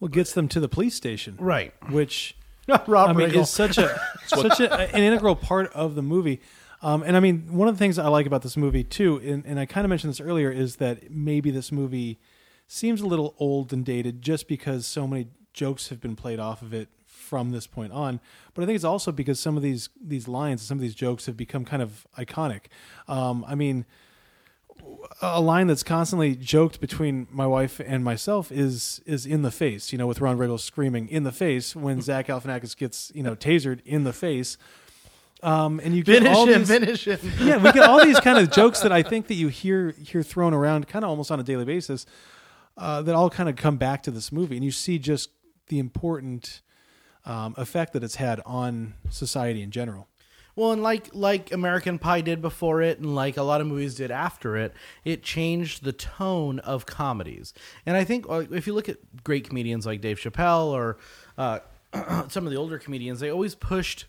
Well, gets them to the police station, Right. which Rob I mean Riggle. is such a such a, an integral part of the movie. Um, and I mean, one of the things I like about this movie too, and, and I kind of mentioned this earlier, is that maybe this movie seems a little old and dated just because so many jokes have been played off of it from this point on. But I think it's also because some of these these lines, some of these jokes have become kind of iconic. Um, I mean, a line that's constantly joked between my wife and myself is is in the face. You know, with Ron Riggles screaming in the face when Zach Galifianakis gets you know tasered in the face. Um, and you get finish all him, these, finish him. yeah, we get all these kind of jokes that I think that you hear hear thrown around kind of almost on a daily basis. Uh, that all kind of come back to this movie, and you see just the important um, effect that it's had on society in general. Well, and like like American Pie did before it, and like a lot of movies did after it, it changed the tone of comedies. And I think uh, if you look at great comedians like Dave Chappelle or uh, some of the older comedians, they always pushed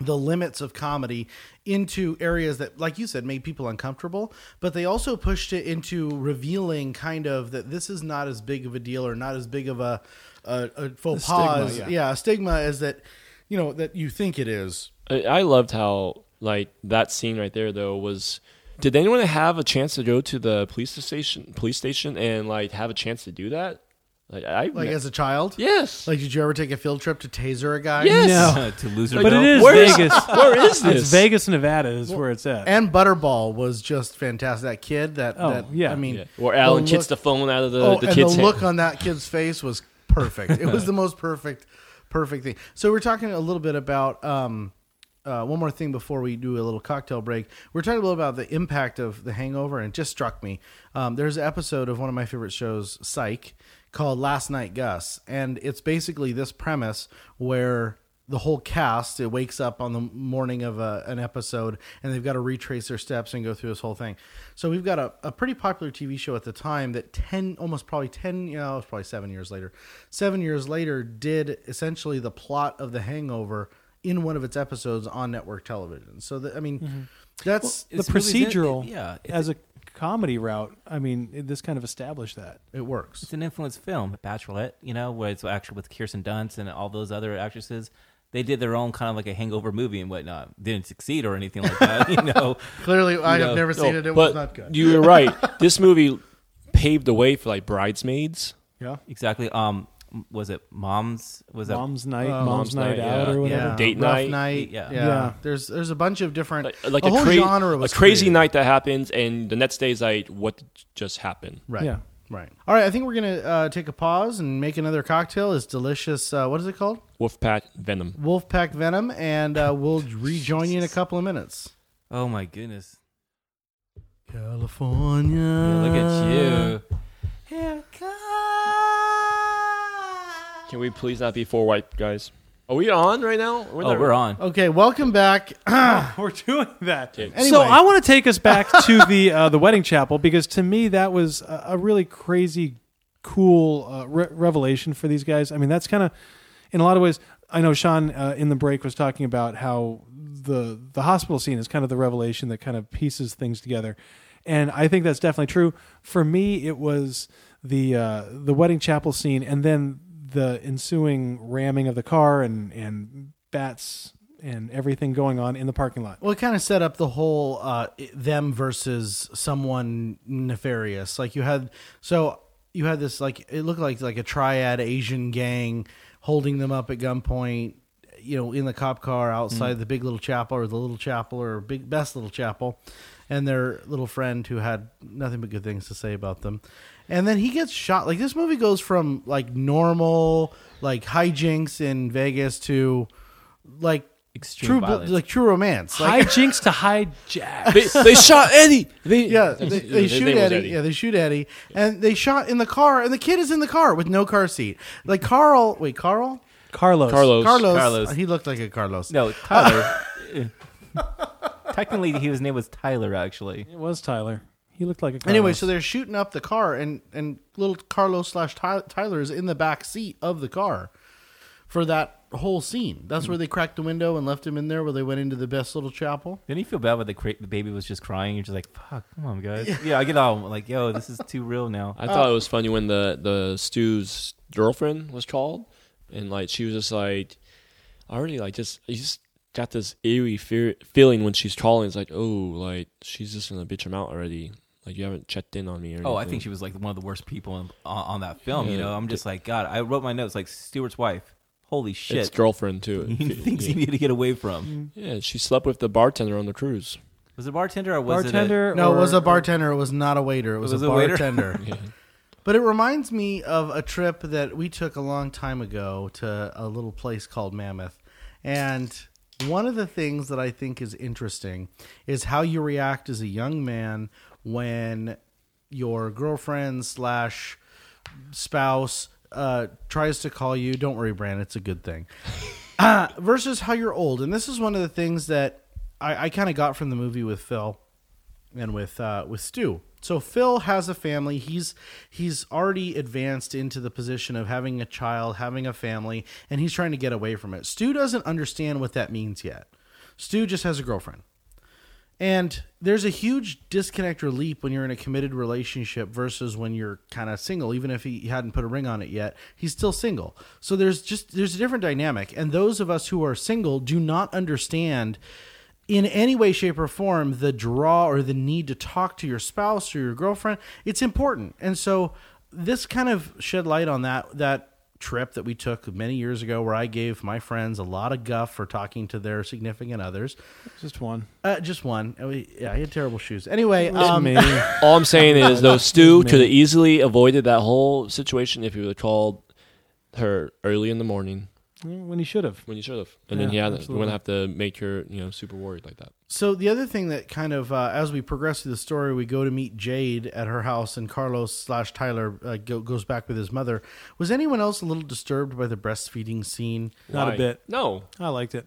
the limits of comedy into areas that like you said made people uncomfortable but they also pushed it into revealing kind of that this is not as big of a deal or not as big of a a, a faux The stigma, yeah. yeah a stigma is that you know that you think it is I, I loved how like that scene right there though was. Did anyone have a chance to go to the police station, police station, and like have a chance to do that? Like I, Like as a child? yes, Like, did you ever take a field trip to taser a guy? Yes. No. to loser. But it is Where is- Vegas. where is this? It's Vegas, Nevada is where it's at. And Butterball was just fantastic. That kid, that, Oh, that yeah. I mean, Yeah. Or Alan the kicks look- the phone out of the, oh, the and kid's the hand. look on that kid's face was perfect. It was the most perfect, perfect thing. So we're talking a little bit about um, uh, one more thing before we do a little cocktail break. We're talking a little about the impact of The Hangover, and it just struck me. Um, there's an episode of one of my favorite shows, Psych, called Last Night Gus, and it's basically this premise where the whole cast it wakes up on the morning of a, an episode and they've got to retrace their steps and go through this whole thing. So we've got a, a pretty popular tv show at the time that 10 almost probably 10 you know it was probably seven years later. Seven years later did essentially the plot of the hangover in one of its episodes on network television. So that i mean mm-hmm. that's the This movie's in- procedural, yeah, it's- as a comedy route, I mean, it, this kind of established that. it works It's an influence film, Bachelorette. You know, where it's actually with Kirsten Dunst and all those other actresses. They did their own kind of like a hangover movie and whatnot. Didn't succeed or anything like that. You know, clearly i know, have never seen it it but was not good You were right. this movie paved the way for like bridesmaids. Yeah. exactly. Um, was it Mom's? Was that Mom's night, Uh, mom's, Mom's night, Night, out, yeah. or whatever. yeah, Date rough night. Yeah. yeah. Yeah. There's there's a bunch of different Like, like a a, whole cra- genre a crazy created. night that happens, and the next day is like, what just happened? Right. Yeah. Right. All right. I think we're gonna uh, take a pause and make another cocktail. It's delicious. Uh, what is it called? Wolfpack Venom. Wolfpack Venom, and uh, we'll rejoin you in a couple of minutes. Oh my goodness! California. Yeah, look at you. Can we please not be four white guys? Are we on right now? We're Oh, not- we're on. Okay. Welcome back. We're doing that. Okay. So I want to take us back to the uh, the wedding chapel because to me that was a, a really crazy, cool uh, re- revelation for these guys. I mean, that's kind of in a lot of ways. I know Sean uh, in the break was talking about how the the hospital scene is kind of the revelation that kind of pieces things together, and I think that's definitely true. For me, it was the uh, the wedding chapel scene, and then the ensuing ramming of the car and and bats and everything going on in the parking lot. Well, it kind of set up the whole uh, them versus someone nefarious. Like you had, so you had this like it looked like like a triad Asian gang holding them up at gunpoint. You know, in the cop car outside the big little chapel or the little chapel or big best little chapel, and their little friend who had nothing but good things to say about them. And then he gets shot. Like this movie goes from like normal like hijinks in Vegas to like Extreme true violence. like true romance. Like hijinks to hijack. they, they shot Eddie. They, Yeah, they, they His shoot name was Eddie. Yeah, they shoot Eddie, and they shot in the car, and the kid is in the car with no car seat. Like Carl, wait, Carl, Carlos. Carlos. Carlos, Carlos. he looked like a Carlos. no, Tyler. Technically, his name was Tyler. Actually, It was Tyler. He looked like a Carlos. Anyway, so they're shooting up the car, and and little Carlos slash Tyler is in the back seat of the car for that whole scene. That's where they cracked the window and left him in there, where they went into the best little chapel. didn't you feel bad when the, cra- the baby was just crying? You're just like, "Fuck, come on, guys." Yeah, I get all like, "Yo, this is too real now." I thought it was funny when the the Stu's girlfriend was called, and like she was just like, already like just you just got this eerie fear, feeling when she's calling. It's like, oh, like she's just gonna bitch him out already. Like you haven't checked in on me. Or anything. Oh, I think she was like one of the worst people in, on, on that film. You know, I'm just like, God, I wrote my notes like Stewart's wife. Holy shit! It's girlfriend too. he thinks yeah. he need to get away from. yeah, she slept with the bartender on the cruise. Was it a bartender or was bartender. No, it was a bartender. It was not a waiter. It was, was a a bartender. Yeah. But it reminds me of a trip that we took a long time ago to a little place called Mammoth. And one of the things that I think is interesting is how you react as a young man when your girlfriend slash spouse uh, tries to call you. Don't worry, Brand, it's a good thing. Uh, versus how you're old. And this is one of the things that I, I kind of got from the movie with Phil and with uh, with Stu. So Phil has a family. He's he's already advanced into the position of having a child, having a family, and he's trying to get away from it. Stu doesn't understand what that means yet. Stu just has a girlfriend. And there's a huge disconnect or leap when you're in a committed relationship versus when you're kind of single. Even if he hadn't put a ring on it yet, he's still single. So there's just there's a different dynamic. And those of us who are single do not understand in any way, shape, or form the draw or the need to talk to your spouse or your girlfriend. It's important. And so this kind of shed light on that that trip that we took many years ago where I gave my friends a lot of guff for talking to their significant others. Just one. Uh, just one. Uh, we- Yeah, I had terrible shoes. Anyway, um. All I'm saying is, though, Stu could have easily avoided that whole situation if he would have called her early in the morning when he should have. when you should have, and then Yeah, he had absolutely. wouldn't have to make her, you know, super worried like that. So the other thing that kind of, uh, as we progress through the story, we go to meet Jade at her house, and Carlos slash Tyler uh, go, goes back with his mother. Was anyone else a little disturbed by the breastfeeding scene? Not a bit. No, I liked it.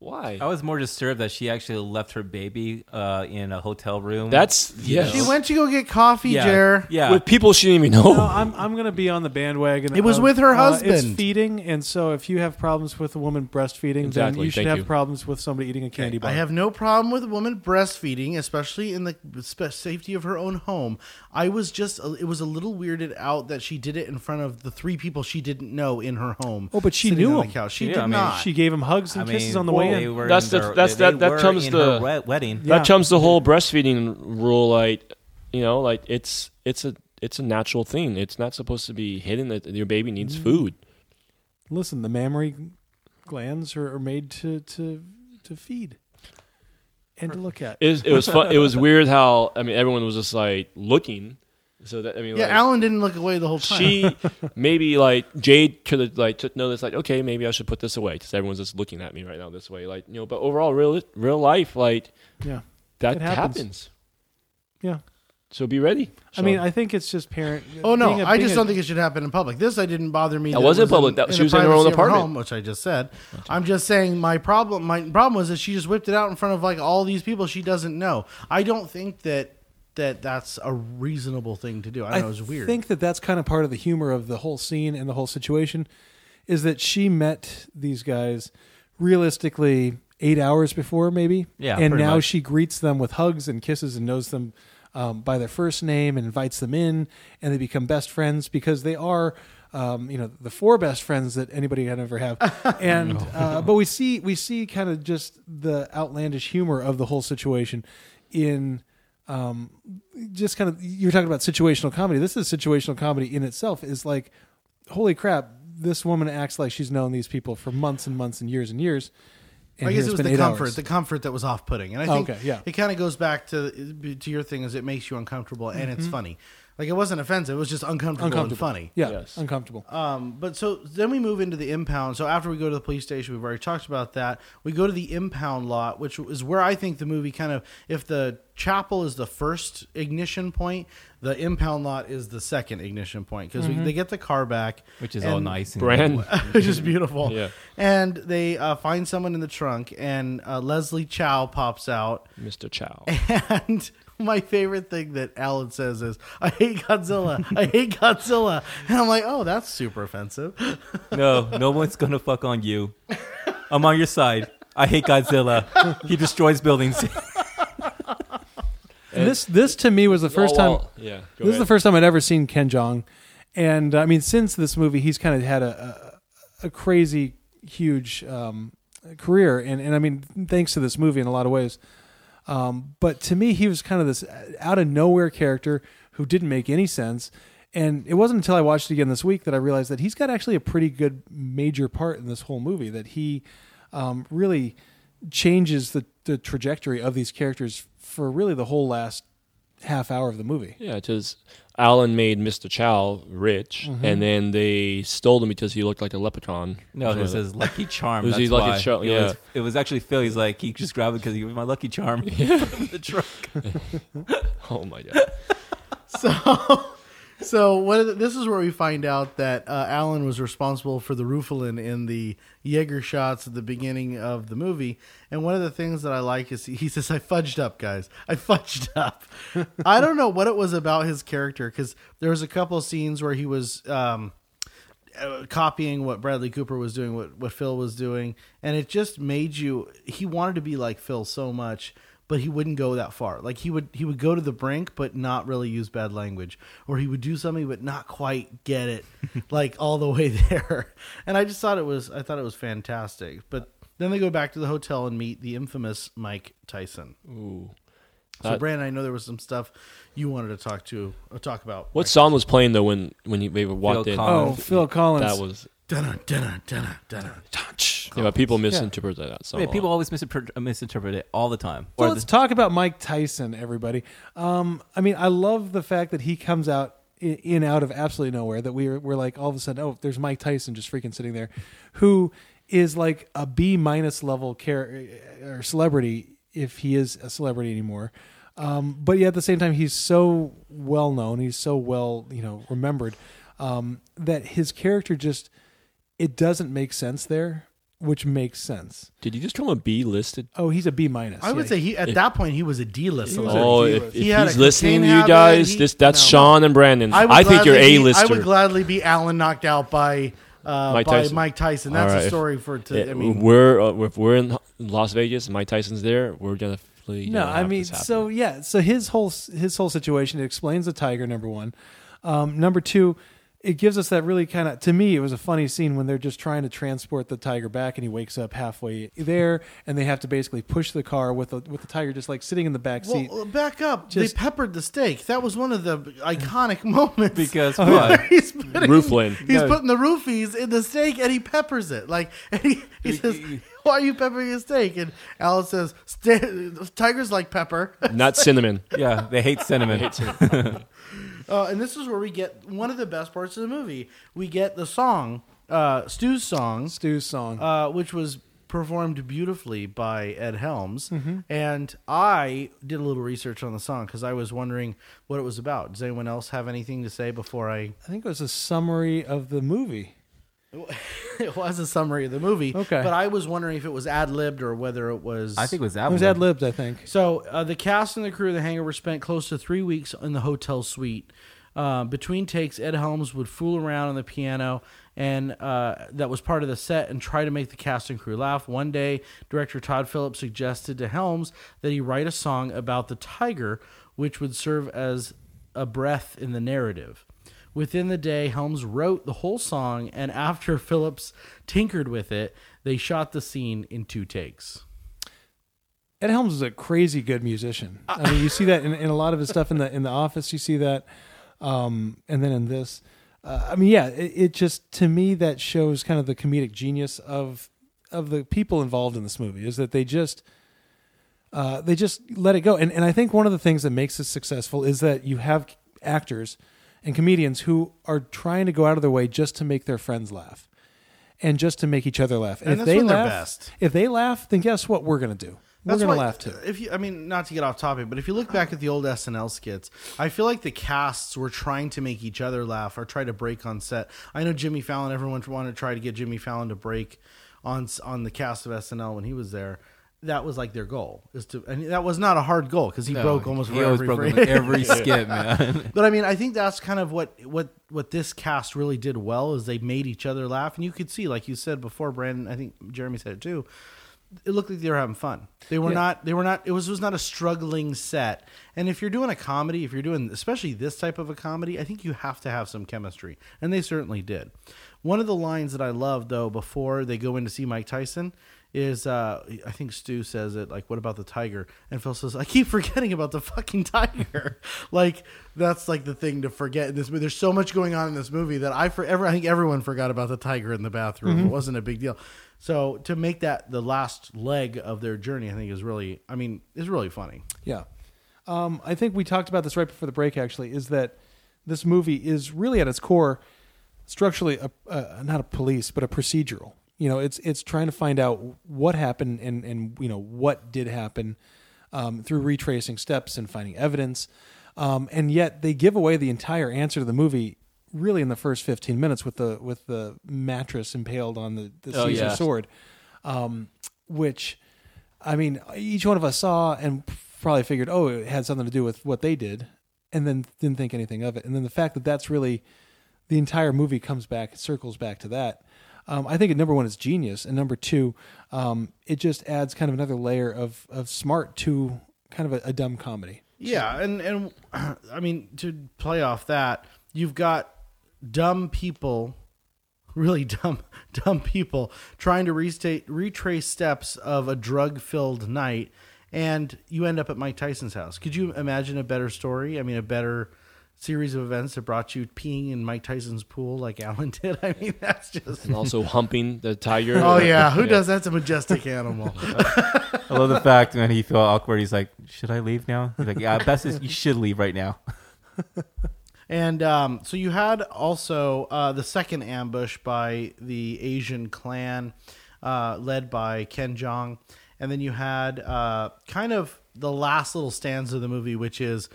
Why? I was more disturbed that she actually left her baby uh, in a hotel room. That's You yes. She went to go get coffee, yeah, Jer. Yeah, with people she didn't even know. No, I'm I'm gonna be on the bandwagon. It was of, with her uh, it's husband. feeding, and so if you have problems with a woman breastfeeding, then Exactly, you should thank have you. problems with somebody eating a candy bar. I have no problem with a woman breastfeeding, especially in the spe- safety of her own home. I was just, it was a little weirded out that she did it in front of the three people she didn't know in her home. Oh, but she knew on the him. She Yeah, did I mean, not. She gave him hugs and I kisses mean, on the way they were That's in the- their- that's- that- that comes in to- her wed- wedding. Yeah. That trumps the whole breastfeeding rule. Like, you know, like it's it's a it's a natural thing. It's not supposed to be hidden that your baby needs Mm. food. Listen, the mammary glands are, are made to to to feed and to look at. It was, it was fun. It was weird how I mean everyone was just like looking. So that I mean, yeah, like, Alan didn't look away the whole time. she maybe like Jade could have like took notice like okay maybe I should put this away because everyone's just looking at me right now this way like you know but overall real real life like Yeah, that happens. happens. yeah. So be ready. I mean, I think it's just parent. Oh no! being a- I just a- don't think it should happen in public. This I didn't bother me. That it wasn't was public. That- she was in her own privacy of apartment. home, which I just said. I'm just saying my problem. My problem was that she just whipped it out in front of like all these people she doesn't know. I don't think that that that's a reasonable thing to do. I, I know it was weird. I think that that's kind of part of the humor of the whole scene and the whole situation, is that she met these guys realistically eight hours before, maybe. Yeah, and pretty now much. she greets them with hugs and kisses and knows them um, by their first name and invites them in, and they become best friends because they are. Um, you know the four best friends that anybody can ever have, and uh, but we see we see kind of just the outlandish humor of the whole situation in um, just kind of you're talking about situational comedy. This is situational comedy in itself. Is like, holy crap! This woman acts like she's known these people for months and months and years and years. And I guess it was the comfort, hours. the comfort that was off-putting, and I Oh, think okay, yeah. it kind of goes back to to your thing is it makes you uncomfortable and it's funny. Like it wasn't offensive; it was just uncomfortable, uncomfortable, and funny. Yeah, Yes. uncomfortable. Um, but so then we move into the impound. So after we go to the police station, we've already talked about that. We go to the impound lot, which is where I think the movie kind of, if the chapel is the first ignition point, the impound lot is the second ignition point because Mm-hmm. they get the car back, which is all nice. And brand which is beautiful. Yeah. And they uh, find someone in the trunk, and uh, Leslie Chow pops out, Mr. Chow. and my favorite thing that Alan says is, "I hate Godzilla. I hate Godzilla," and I'm like, "Oh, that's super offensive." No, no one's gonna fuck on you. I'm on your side. I hate Godzilla. He destroys buildings. And this this to me was the first Oh, time. yeah. Go this is the first time I'd ever seen Ken Jeong, and I mean, since this movie, he's kind of had a, a, a crazy, huge um, career, and and I mean, thanks to this movie in a lot of ways. Um, but to me, he was kind of this out of nowhere character who didn't make any sense. And it wasn't until I watched it again this week that I realized that he's got actually a pretty good major part in this whole movie. That he um, really changes the, the trajectory of these characters for really the whole last half hour of the movie. Yeah, because Alan made Mr. Chow rich, Mm-hmm. and then they stole him because he looked like a leprechaun. No, Or this something. is Lucky Charm. It was That's his Lucky why. Charm, It was, it was actually Phil. He's like, he just grabbed it because he was my Lucky Charm. Yeah, the truck. Oh my god! So, so? The, this is where we find out that uh, Alan was responsible for the Rufalin in the Jaeger shots at the beginning of the movie. And one of the things that I like is he, he says, "I fudged up, guys. I fudged up." I don't know what it was about his character because there was a couple scenes where he was. Um, uh, copying what Bradley Cooper was doing, what, what Phil was doing, and it just made you. He wanted to be like Phil so much, but he wouldn't go that far. Like he would he would go to the brink, but not really use bad language, or he would do something but not quite get it, like all the way there. And I just thought it was I thought it was fantastic. But then they go back to the hotel and meet the infamous Mike Tyson. Ooh. So, Uh, Brandon, I know there was some stuff you wanted to talk to uh, talk about. What song was playing though when when you, they walked in? Collins. Oh, Phil Collins. That was Dun, dun, dun, dun, yeah, but people misinterpreted that song. Yeah, a people always misinterpret, misinterpret it all the time. So Or let's the- talk about Mike Tyson, everybody. Um, I mean, I love the fact that he comes out in, in out of absolutely nowhere. That we're we're like all of a sudden, oh, there's Mike Tyson just freaking sitting there, who is like a B minus level care or celebrity if he is a celebrity anymore. Um, but yet at the same time, he's so well known. He's so well you know remembered um, that his character just it doesn't make sense there, which makes sense. Did you just call him B listed? Oh, he's a B minus. I would Yeah. say he at If- that point he was a D list. He was a Oh, if, list. if He had he's a listening to you habit, guys, he- this that's no. Sean and Brandon. I, I, would think you're gladly A be- I would gladly be Alan knocked out by uh, Mike by Tyson. Mike Tyson. That's All right, a if- story for. To, I mean, we're uh, if we're in Las Vegas, and Mike Tyson's there. We're definitely No, gonna I have mean, this happen. so yeah, so his whole his whole situation it explains the tiger. Number one, um, number two, it gives us that really kind of to me it was a funny scene when they're just trying to transport the tiger back, and he wakes up halfway there, and they have to basically push the car with the with the tiger just like sitting in the back seat. well, back up. Just- they peppered the steak. That was one of the iconic moments. because what? he's putting, Roofland. He's No. putting the roofies in the steak and he peppers it. Like and he, he says, "Why are you peppering a steak?" And Alice says, "Tigers like pepper." not cinnamon. yeah, they hate cinnamon. Uh, and this is where we get one of the best parts of the movie. We get the song, uh, Stu's song, Stu's song. uh, which was performed beautifully by Ed Helms. And I did a little research on the song because I was wondering what it was about. Does anyone else have anything to say before I? I think it was a summary of the movie. it was a summary of the movie. Okay. But I was wondering if it was ad libbed or whether it was. I think it was that It was ad libbed, I think. So uh, the cast and the crew of The hangar were spent close to three weeks in the hotel suite. Uh, between takes, Ed Helms would fool around on the piano, and uh, that was part of the set, and try to make the cast and crew laugh. One day, director Todd Phillips suggested to Helms that he write a song about the tiger, which would serve as a breath in the narrative. Within the day, Helms wrote the whole song, and after Phillips tinkered with it, they shot the scene in two takes. Ed Helms is a crazy good musician. I mean, you see that in, in a lot of his stuff in the in the Office. You see that, um, and then in this. Uh, I mean, yeah, it, it just to me that shows kind of the comedic genius of of the people involved in this movie is that they just uh, they just let it go. And and I think one of the things that makes this successful is that you have actors and comedians who are trying to go out of their way just to make their friends laugh. And just to make each other laugh, And if that's they laugh, best. if they laugh, then guess what we're gonna do? We're That's gonna why- laugh too. If you, I mean, not to get off topic, but if you look back at the old SNL skits, I feel like the casts were trying to make each other laugh or try to break on set. I know Jimmy Fallon. Everyone wanted to try to get Jimmy Fallon to break on on the cast of SNL when he was there. That was like their goal is to, and that was not a hard goal because he No, broke almost he always every broke every skit, man. But I mean, I think that's kind of what what what this cast really did well is they made each other laugh, and you could see, like you said before, Brandon. I think Jeremy said it too. It looked like they were having fun. They were Yeah. not. They were not. It was was not a struggling set. And if you're doing a comedy, if you're doing especially this type of a comedy, I think you have to have some chemistry, and they certainly did. One of the lines that I loved though before they go in to see Mike Tyson is uh I think Stu says it like what about the tiger? And Phil says I keep forgetting about the fucking tiger. Like that's like the thing to forget in this movie there's so much going on in this movie that I forever I think everyone forgot about the tiger in the bathroom. It wasn't a big deal. So to make that the last leg of their journey I think is really I mean is really funny. Yeah. Um, I think we talked about this right before the break, actually, is that this movie is really at its core structurally a, a, not a police, but a procedural. You know, it's it's trying to find out what happened and, and you know what did happen um, through retracing steps and finding evidence. Um, and yet they give away the entire answer to the movie really in the first 15 minutes with the with the mattress impaled on the, the Oh, Caesar yeah. sword, um, which I mean, each one of us saw and probably figured, oh, it had something to do with what they did, and then didn't think anything of it. And then the fact that that's really the entire movie comes back, circles back to that. Um, I think number one is genius, and number two, um, it just adds kind of another layer of of smart to kind of a, a dumb comedy. Yeah, and and I mean to play off that, you've got dumb people, really dumb dumb people trying to restate retrace steps of a drug-filled night and you end up at Mike Tyson's house. Could you imagine a better story? I mean a better series of events that brought you peeing in Mike Tyson's pool like Alan did. I mean that's just and also humping the tiger. Oh yeah, who does that's a majestic animal. I love the fact when he felt awkward. He's like, "Should I leave now?" He's like, "Yeah, best is you should leave right now." And um, so you had also uh, the second ambush by the Asian clan, uh, led by Ken Jeong, and then you had uh, kind of the last little stanza of the movie, which is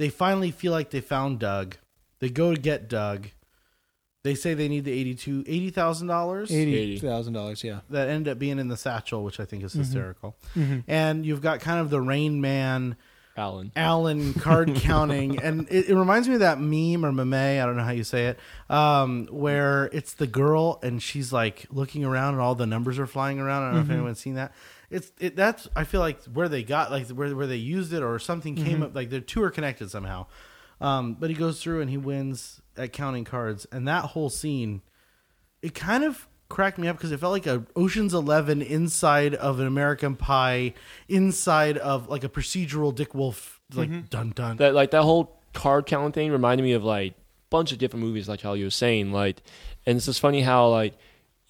they finally feel like they found Doug. They go to get Doug. They say they need the eighty-two eighty thousand dollars Eighty thousand dollars, yeah. that end up being in the satchel, which I think is mm-hmm. hysterical. Mm-hmm. And you've got kind of the Rain Man. Alan. Allen card counting, and it, it reminds me of that meme or meme. I don't know how you say it, um, where it's the girl and she's like looking around and all the numbers are flying around. I don't know if mm-hmm. anyone's seen that. It's it, that's I feel like where they got like where where they used it or something came up like the two are connected somehow. Um, but he goes through and he wins at counting cards, and that whole scene, it kind of cracked me up because it felt like a Ocean's Eleven inside of an American Pie, inside of like a procedural Dick Wolf, like dun dun. That like that whole card counting thing reminded me of like a bunch of different movies, like how you were saying. Like, and it's just funny how like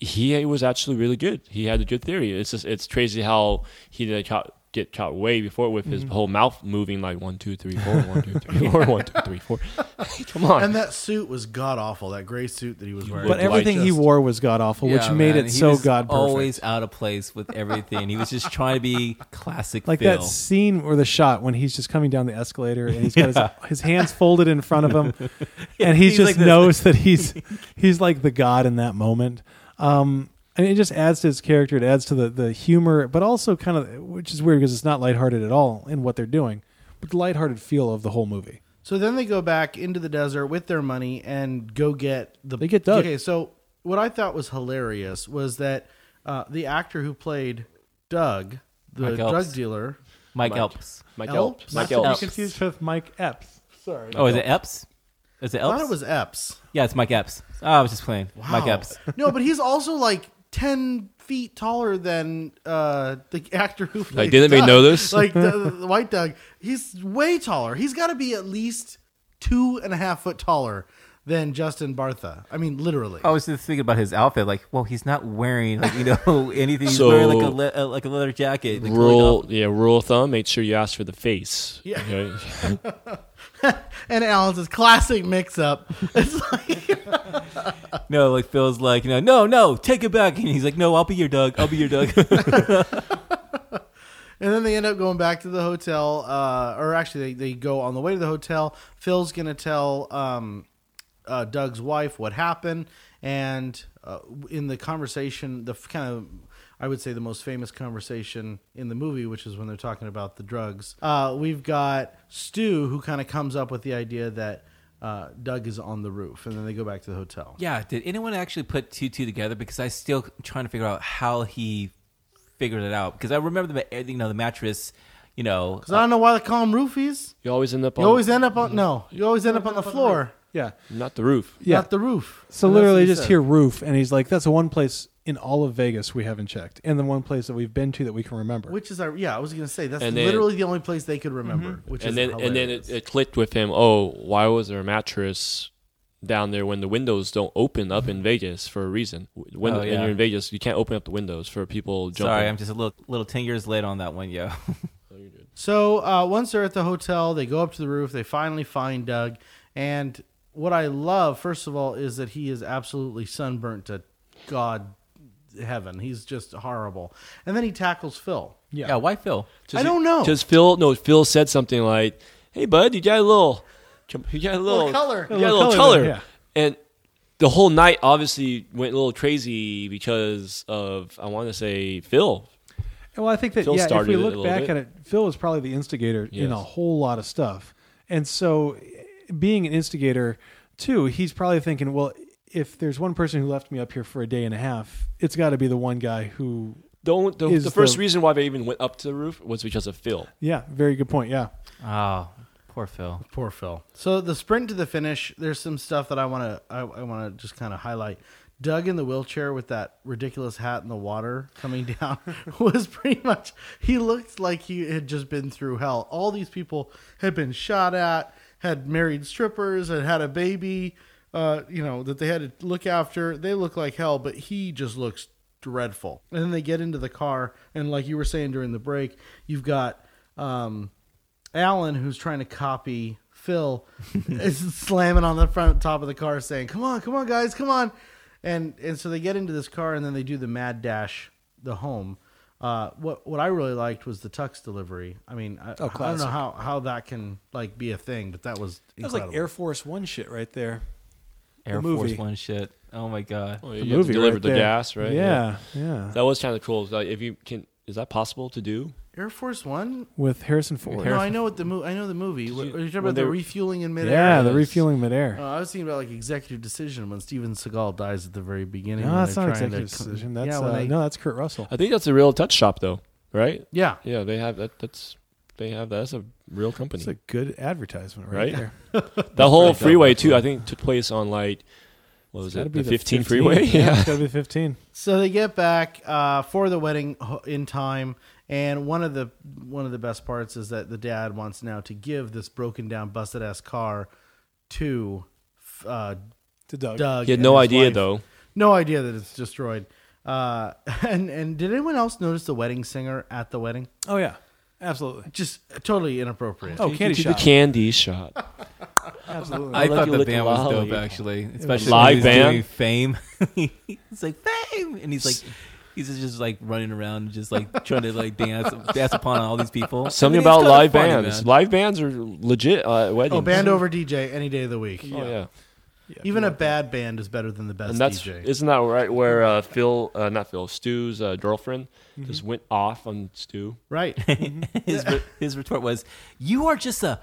he was actually really good. He had a good theory. It's just it's crazy how he did caught, get caught way before with his mm-hmm. whole mouth moving like one two three four one two three four one two three four. Come on. and that suit was god awful. That gray suit that he was wearing. But everything like he wore was god awful, which made man, it he so god perfect. Always out of place with everything. He was just trying to be classic. like Phil. that scene or the shot when he's just coming down the escalator and he's got his, his hands folded in front of him and he just like knows that he's he's like the god in that moment um and it just adds to his character it adds to the the humor but also kind of which is weird because it's not lighthearted at all in what they're doing but the lighthearted feel of the whole movie So then they go back into the desert with their money and go get the. They get Doug. Okay, so what I thought was hilarious was that uh, the actor who played Doug, the Mike drug Epps. dealer, Mike Mike. Elps. Mike Elps? Elps. not Mike to be Elps. confused with mike epps sorry Oh, is it Epps? Is it I Elps? thought it was Epps. Yeah, it's Mike Epps. Oh, I was just playing. Mike Wow. Epps. no, but he's also like ten feet taller than uh, the actor who played. Like, didn't they Doug. know this? Like the, the white Doug, he's way taller. He's got to be at least two and a half foot taller than Justin Bartha. I mean, literally. I was just thinking about his outfit. Like, well, he's not wearing like you know anything. He's So- wearing like a le- uh, like a leather jacket. Like, Rule, yeah, rule of thumb: make sure you ask for the face. Yeah. Okay? and Alan's classic mix up. It's like no, like Phil's like, you know, no, no, take it back. And he's like, no, I'll be your Doug. I'll be your Doug. And then they end up going back to the hotel, uh, or actually, they, they go on the way to the hotel. Phil's going to tell um, uh, Doug's wife what happened. And uh, in the conversation, the f- kind of, I would say, the most famous conversation in the movie, which is when they're talking about the drugs, uh, we've got Stu, who kind of comes up with the idea that uh, Doug is on the roof. And then they go back to the hotel. yeah. Did anyone actually put two two together? Because I still trying to figure out how he figured it out. Because I remember the you know the mattress. You know, Because I don't know why they call them roofies. You always end up on You always end up on, no, you always end up on the floor, yeah not the roof. yeah not the roof. So And that's what literally, he just said. hear roof, and he's like, "That's the one place in all of Vegas we haven't checked, and the one place that we've been to that we can remember." Which is, our- yeah, I was gonna say that's And then- literally the only place they could remember. Which and is then and then hilarious. it, it clicked with him. Oh, why was there a mattress down there when the windows don't open up in Vegas for a reason? When Oh, and yeah. you're in Vegas, you can't open up the windows for people jumping. sorry, I'm just a little little ten years late on that one. Yeah. so uh, once they're at the hotel, they go up to the roof. They finally find Doug, and what I love, first of all, is that he is absolutely sunburnt to God heaven. He's just horrible. And then he tackles Phil. yeah, yeah. Why Phil? I don't know. Because Phil, no, Phil said something like, "Hey, bud, you got a little, you got a little, Little color. you got a little little color color." yeah. And the whole night obviously went a little crazy because of I want to say Phil. well, I think that Phil yeah, if started we it look back bit. at it, Phil was probably the instigator in a whole lot of stuff, and so being an instigator too, he's probably thinking, well, if there's one person who left me up here for a day and a half, it's got to be the one guy who The, only, the, Is the first the- reason why they even went up to the roof was because of Phil. Yeah, very good point. Yeah. Oh, poor Phil. Poor Phil. So the sprint to the finish, there's some stuff that I want to I, I want to just kind of highlight. Doug in the wheelchair with that ridiculous hat in the water coming down was pretty much he looked like he had just been through hell. All these people had been shot at, had married strippers, had had a baby, uh, you know, that they had to look after. They look like hell, but he just looks dreadful. And then they get into the car and like you were saying during the break, you've got um Alan, who's trying to copy Phil, is slamming on the front top of the car, saying, "Come on, come on, guys, come on!" And and so they get into this car, and then they do the mad dash, the home. Uh, what what I really liked was the tux delivery. I mean, I, Oh, I don't know how how that can like be a thing, but that was That was like Air Force One shit right there. Air movie. Force One shit. Oh my god. Oh, The you have movie deliver right the there. gas, right? Yeah, yeah. That was kind of cool. Like, if you can, is that possible to do? Air Force One. With Harrison Ford. No, I know what the movie. I know the movie. What, you- are you talking about the refueling in midair? yeah, the Yes. refueling midair. Uh, I was thinking about like executive decision when Steven Seagal dies at the very beginning. no, when that's they're not trying to executive decision. That's yeah, when uh, they- no, that's Kurt Russell. I think that's a real touch shop, though, right? yeah. Yeah, they have that. That's they have that's a real company. It's a good advertisement right, Right? there. the whole freeway too. I think took place on like what was It's gotta it? be The 15 freeway. Yeah, Yeah. it's got to be 15. So they get back uh, for the wedding h- in time, and one of the one of the best parts is that the dad wants now to give this broken down, busted ass car to uh, To Doug. Doug. He had no idea wife. though. No idea that it's destroyed. Uh, and and did anyone else notice the wedding singer at the wedding? Oh yeah, absolutely. Just totally inappropriate. Oh, candy To shop. the candy shot. absolutely. I let thought the band was dope actually, especially Live when he band? doing Fame. he's like Fame, and he's like he's just like running around, just like trying to like dance dance upon all these people. Something I mean, about live funny, bands. man. Live bands are legit uh, weddings. Oh, band over DJ any day of the week. Oh yeah. Yeah, Even a bad band is better than the best And that's DJ. isn't that right? Where uh, Phil, uh, not Phil, Stu's uh, girlfriend Mm-hmm. just went off on Stu. right. his re- his retort was, "You are just a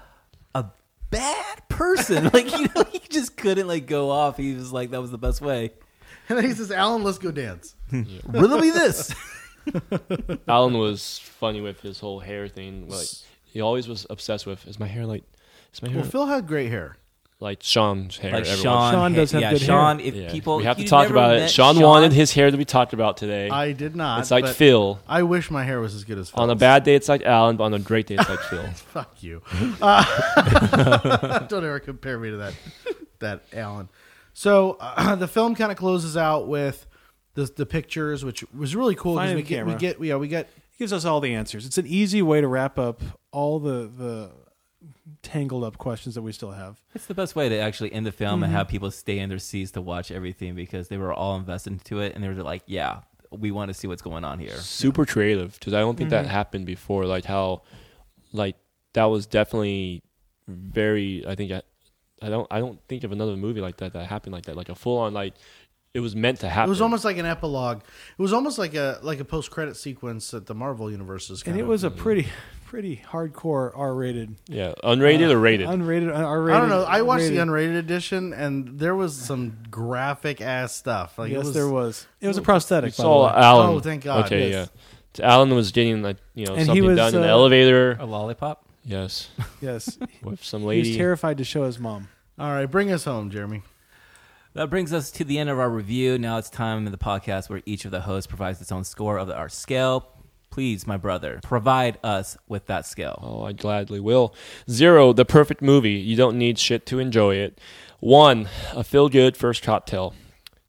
a bad person." like you know, he just couldn't like go off. He was like, "That was the best way." and then he says, "Alan, let's go dance." Riddle me this. Alan was funny with his whole hair thing. Like he always was obsessed with. Is my hair like? Is my hair Well, Phil had great hair. like Sean's hair? like everyone- Sean, Sean does have yeah, good hair. Sean. If Yeah. people, we have to you talk never about it. met Sean, wanted his hair to be talked about today. I did not. it's like but Phil. I wish my hair was as good as Phil's. On a bad day, it's like Alan, but on a great day, it's like Phil. Fuck you. Uh, don't ever compare me to that that Alan. So uh, the film kind of closes out with the the pictures, which was really cool because Finding we get we camera. get yeah we get It gives us all the answers. It's an easy way to wrap up all the the tangled up questions that we still have. It's the best way to actually end the film and Mm-hmm. have people stay in their seats to watch everything because they were all invested into it and they were like, "Yeah, we want to see what's going on here." Super creative because I don't think that Mm-hmm. happened before. Like how, like that was definitely very. I think I, I don't. I don't think of another movie like that that happened like that. Like a full on like. It was meant to happen. it was almost like an epilogue. It was almost like a like a post credit sequence that the Marvel universe is. And it of- was a pretty pretty hardcore R rated. yeah, unrated or rated. Unrated R rated. I don't know. I watched the unrated edition, and there was some graphic ass stuff. Like yes, it was, there was. It was a prosthetic. You by the saw way. Alan. Oh, thank God, Okay, yes. yeah. Alan was getting like you know And he something was, done in the uh, elevator. A lollipop. Yes, Yes, with some he was lady. terrified to show his mom. All right, bring us home, Jeremy. That brings us to the end of our review. Now it's time in the podcast where each of the hosts provides its own score of our scale. Please, my brother, provide us with that scale. Oh, I gladly will. Zero, the perfect movie. You don't need shit to enjoy it. One, a feel good first cocktail.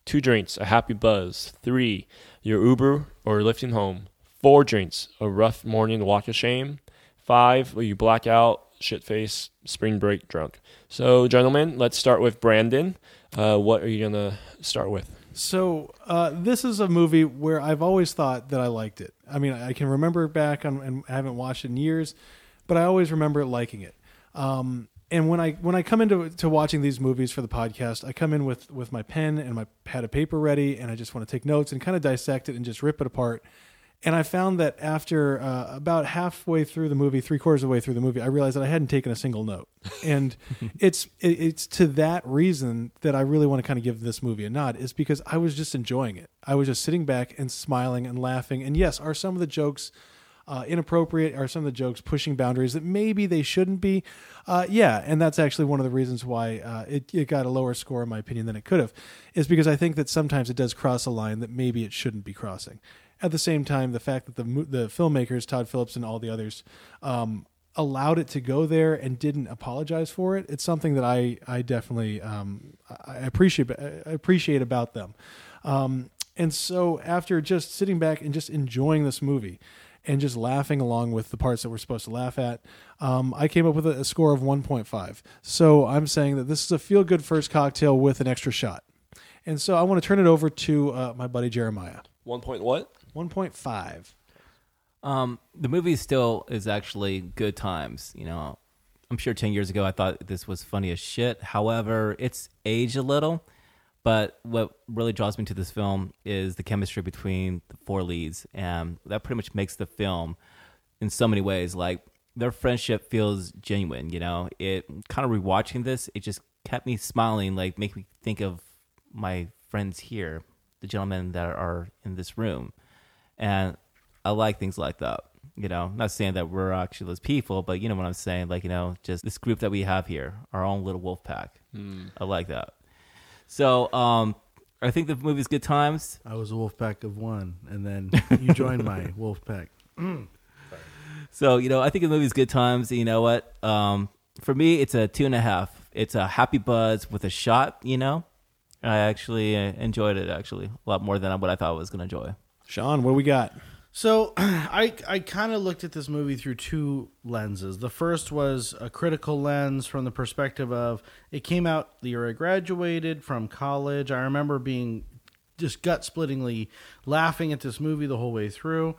Two drinks, a happy buzz. Three, your Uber or lifting home. Four drinks, a rough morning walk of shame. Five, you black out, shit face, spring break drunk. So, gentlemen, let's start with Brandon. Uh, what are you going to start with? So uh, this is a movie where I've always thought that I liked it. I mean, I can remember back on, and I haven't watched it in years, but I always remember liking it. Um, and when I when I come into to watching these movies for the podcast, I come in with with my pen and my pad of paper ready, and I just want to take notes and kind of dissect it and just rip it apart. And I found that after uh, about halfway through the movie, three quarters of the way through the movie, I realized that I hadn't taken a single note. And it's it, it's to that reason that I really want to kind of give this movie a nod is because I was just enjoying it. I was just sitting back and smiling and laughing. And yes, are some of the jokes uh, inappropriate? Are some of the jokes pushing boundaries that maybe they shouldn't be? Uh, yeah, and that's actually one of the reasons why uh, it, it got a lower score, in my opinion, than it could have, is because I think that sometimes it does cross a line that maybe it shouldn't be crossing. At the same time, the fact that the the filmmakers, Todd Phillips and all the others, um, allowed it to go there and didn't apologize for it, it's something that I I definitely um, I appreciate I appreciate about them. Um, and so after just sitting back and just enjoying this movie and just laughing along with the parts that we're supposed to laugh at, um, I came up with a, a score of 1.5. So I'm saying that this is a feel good first cocktail with an extra shot. And so I want to turn it over to uh, my buddy Jeremiah. One point what? 1.5. Um, the movie still is actually good times. You know, I'm sure 10 years ago I thought this was funny as shit. However, it's aged a little. But what really draws me to this film is the chemistry between the four leads, and that pretty much makes the film in so many ways. Like their friendship feels genuine. You know, it kind of rewatching this, it just kept me smiling. Like make me think of my friends here, the gentlemen that are in this room, and I like things like that. You know, not saying that we're actually those people, but you know what I'm saying. Like you know, just this group that we have here, our own little wolf pack. I like that. So um, I think the movie's good times. I was a wolf pack of one, and then you joined my wolf pack. So you know, I think the movie's good times. You know what? Um, for me, it's a two and a half. It's a happy buzz with a shot. You know, I actually uh, enjoyed it actually a lot more than what I thought I was going to enjoy. Sean, what we got? So I I kind of looked at this movie through two lenses. The first was a critical lens from the perspective of it came out the year I graduated from college. I remember being just gut splittingly laughing at this movie the whole way through.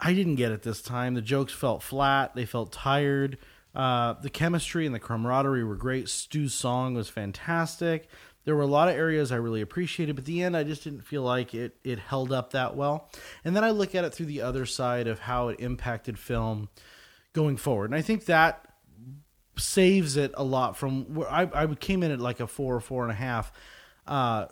I didn't get it this time. The jokes felt flat. They felt tired. Uh, the chemistry and the camaraderie were great. Stu's song was fantastic. There were a lot of areas I really appreciated, but the end I just didn't feel like it it held up that well. And then I look at it through the other side of how it impacted film going forward, and I think that saves it a lot from where I, I came in at like a four or four and a half. Uh,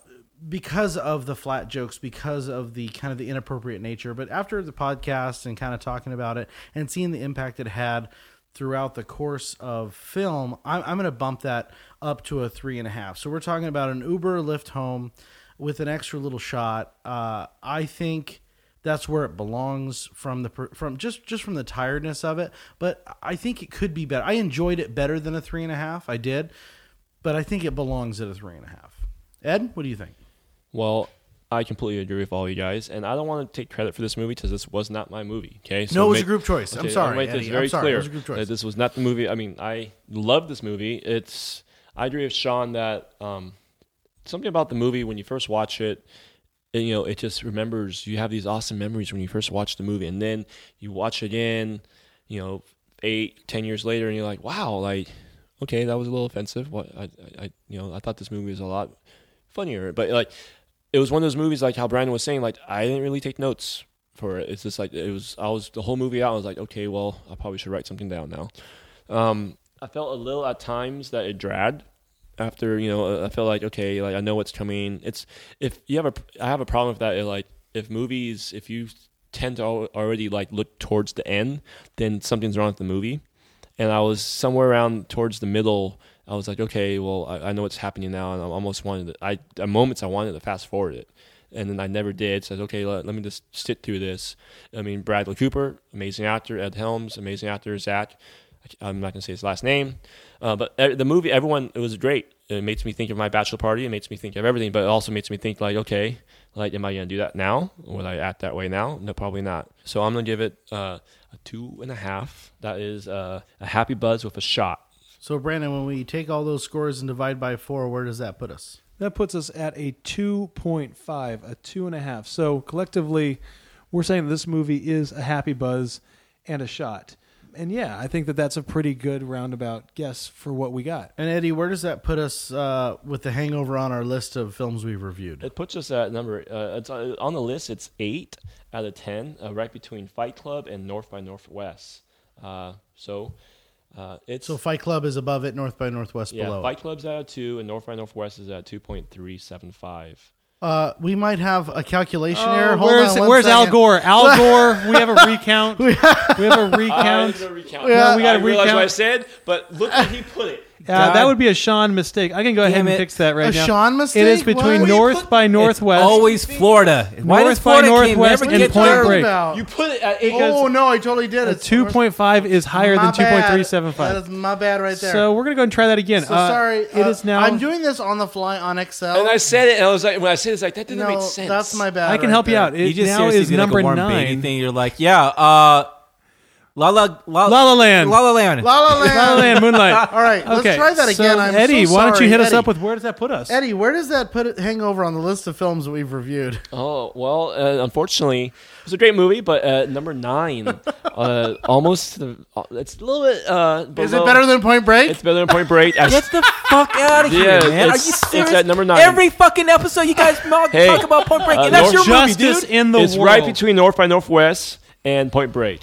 because of the flat jokes, because of the kind of the inappropriate nature. But after the podcast and kind of talking about it and seeing the impact it had throughout the course of film, I'm, I'm going to bump that up to a three and a half. So we're talking about an Uber lift home with an extra little shot. Uh, I think that's where it belongs from the from just just from the tiredness of it. But I think it could be better. I enjoyed it better than a three and a half. I did, but I think it belongs at a three and a half. Ed, what do you think? Well, I completely agree with all you guys, and I don't want to take credit for this movie because this was not my movie. Okay, No, it was make- a group choice. I'm sorry, I'll make this Eddie. very I'm sorry. clear It was a group choice. this was not the movie. I mean, I love this movie. It's I agree with Sean that um, something about the movie when you first watch it, it, you know, it just remembers you have these awesome memories when you first watch the movie, and then you watch it again, you know, eight, ten years later, and you're like, wow, like, okay, that was a little offensive. What I, I, you know, I thought this movie was a lot funnier, but like, it was one of those movies like how Brandon was saying, like, I didn't really take notes for it. It's just like it was. I was the whole movie out. I was like, okay, well, I probably should write something down now. Um, I felt a little at times that it dragged. After you know, I felt like okay, like I know what's coming. It's if you have a, I have a problem with that. It, like if movies, if you tend to already like look towards the end, then something's wrong with the movie. And I was somewhere around towards the middle. I was like, okay, well, I, I know what's happening now, and I almost wanted to. I at moments I wanted to fast forward it, and then I never did. So I said, okay, let, let me just sit through this. I mean, Bradley Cooper, amazing actor. Ed Helms, amazing actor. Zach, I'm not gonna say his last name, uh, but uh, the movie, everyone, it was great. It makes me think of my bachelor party. It makes me think of everything, but it also makes me think like, okay, like, am I gonna do that now? Will I act that way now? No, probably not. So I'm gonna give it uh, a two and a half. That is uh, a happy buzz with a shot. So, Brandon, when we take all those scores and divide by four, where does that put us? That puts us at a 2.5, a two and a half. So collectively, we're saying this movie is a happy buzz and a shot. And yeah, I think that that's a pretty good roundabout guess for what we got. And Eddie, where does that put us uh, with The Hangover on our list of films we've reviewed? It puts us at number. Uh, it's uh, on the list. It's eight out of ten, uh, right between Fight Club and North by Northwest. Uh, so uh, it's So Fight Club is above it, North by Northwest yeah. below. Fight Club's at a two, and North by Northwest is at two point three seven five. Uh, we might have a calculation error. Hold Oh, where's on one where's Al. Gore? Al Gore. We have a recount. we have a recount. recount. Yeah, we gotta I realize what I said, but look where he put it. Uh, that would be a Sean mistake. I can go ahead Damn and it. fix that right A now. Sean mistake? It is between What? North by Northwest. It's always Florida. Why North does by Florida can Northwest never and get Point there? Break. About. You put it at eight. Oh no, I totally did. A It's two point five is higher my than two point three seven bad. five. That is my bad right there. So we're gonna go and try that again. So Uh, sorry. It uh, is now. I'm doing this on the fly on Excel. And I said it, and I was like, when I said it, it's like that didn't no, make sense. that's my bad. I can right help you there. out. It You just now seriously is did like number a warm nine. baby thing. You're like, yeah, uh, La La La La La Land. La La Land. La La Land. La La Land, Moonlight. All right, let's Okay, try that so, again. I'm Eddie, so why don't you sorry. hit us Eddie, up with where does that put us? Eddie? Where does that put it, Hangover on the list of films that we've reviewed? Oh well, uh, unfortunately, it was a great movie, but uh, number nine, uh, almost. The, uh, it's a little bit. Uh, Is it below- better than Point Break? It's better than Point Break. I- Get the fuck out of here, Yeah, man! Are it's- you it's serious? at number nine. Every fucking episode, you guys talk Hey, about Point Break. uh, and that's North your movie, Justice dude. in the it's world. right between North by Northwest and Point Break.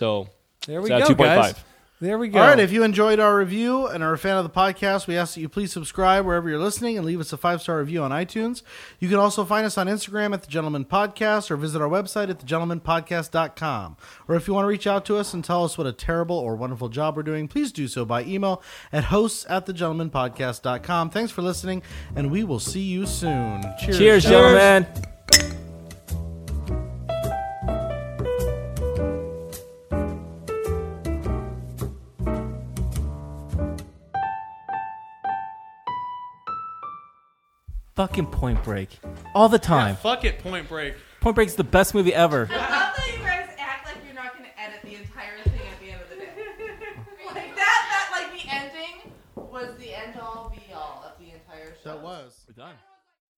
So There we it's at go, 2.5. guys. There we go. All right, if you enjoyed our review and are a fan of the podcast, we ask that you please subscribe wherever you're listening and leave us a five star review on iTunes. You can also find us on Instagram at The Gentleman Podcast or visit our website at thegentlemanpodcast.com. Or if you want to reach out to us and tell us what a terrible or wonderful job we're doing, please do so by email at hosts at thegentlemanpodcast.com. Thanks for listening, and we will see you soon. Cheers. Cheers, gentlemen. Fucking Point Break. All the time. fuck it, Point Break. Point Break's the best movie ever. I love that you guys act like you're not going to edit the entire thing at the end of the day. like that, that, like the ending was the end all be all of the entire show. That was. We're done.